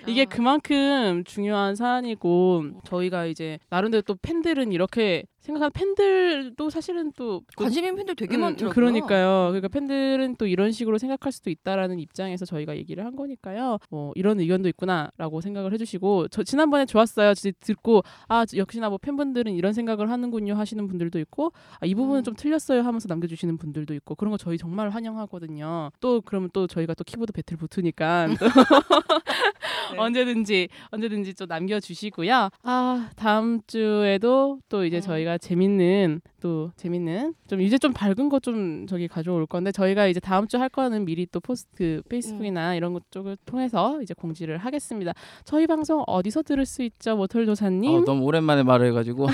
Speaker 2: 이게
Speaker 6: 야.
Speaker 2: 그만큼 중요한 사안이고 저희가 이제 나름대로 또 팬들은 이렇게 생각하는 팬들도 사실은 또
Speaker 6: 관심 있는 팬들 되게
Speaker 2: 음,
Speaker 6: 많더라고요.
Speaker 2: 그러니까요. 그러니까 팬들은 또 이런 식으로 생각할 수도 있다라는 입장에서 저희가 얘기를 한 거니까요. 뭐 이런 의견도 있구나라고 생각을 해주시고 저 지난번에 좋았어요. 듣고 아 역시나 뭐 팬분들은 이런 생각을 하는군요 하시는 분들도 있고 아, 이 부분은
Speaker 6: 음.
Speaker 2: 좀 틀렸어요 하면서 남겨주시는 분들도 있고 그런 거 저희 정말 환영하거든요. 또 그러면 또 저희가 또 키보드 배틀 붙으니까 또
Speaker 6: 네.
Speaker 2: 언제든지 언제든지 또 남겨주시고요. 아 다음 주에도 또 이제
Speaker 6: 음.
Speaker 2: 저희가 재밌는 또 재밌는 좀 이제 좀 밝은 거 좀 저기 가져올 건데 저희가 이제 다음 주 할 거는 미리 또 포스트 페이스북이나 이런 것 쪽을 통해서 이제 공지를 하겠습니다. 저희 방송 어디서 들을 수 있죠, 모털 조사님?
Speaker 3: 어, 너무 오랜만에 말을 해가지고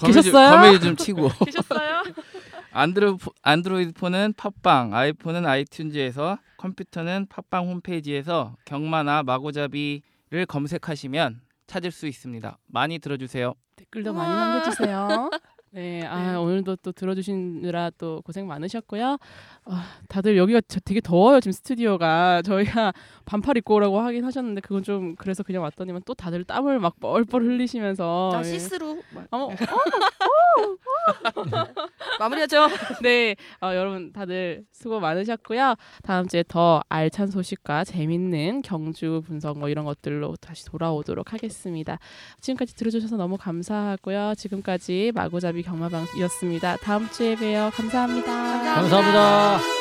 Speaker 2: 계셨어요?
Speaker 3: 거미 좀 치고
Speaker 2: 계셨어요?
Speaker 3: 안드로 안드로이드 폰은 팟빵, 아이폰은 아이튠즈에서 컴퓨터는 팟빵 홈페이지에서 경마나 마고잡이를 검색하시면 찾을 수 있습니다. 많이 들어주세요.
Speaker 2: 댓글도 많이. 남겨주세요. 네, 아 오늘도 또 들어주시느라 또 고생 많으셨고요. 아, 다들 여기가 저- 되게 더워요 지금 스튜디오가 저희가 반팔 입고 오라고 하긴 하셨는데 그건 좀 그래서 그냥 왔더니만 또 다들 땀을 막 뻘뻘 흘리시면서
Speaker 6: 자
Speaker 2: 예.
Speaker 6: 시스루
Speaker 2: 어머,
Speaker 6: 마무리하죠.
Speaker 2: 네, 어, 여러분 다들 수고 많으셨고요. 다음 주에 더 알찬 소식과 재밌는 경주 분석 뭐 이런 것들로 다시 돌아오도록 하겠습니다. 지금까지 들어주셔서 너무 감사하고요. 지금까지 마구잡이 경마방이었습니다. 다음 주에 봬요. 감사합니다.
Speaker 6: 감사합니다.
Speaker 5: 감사합니다.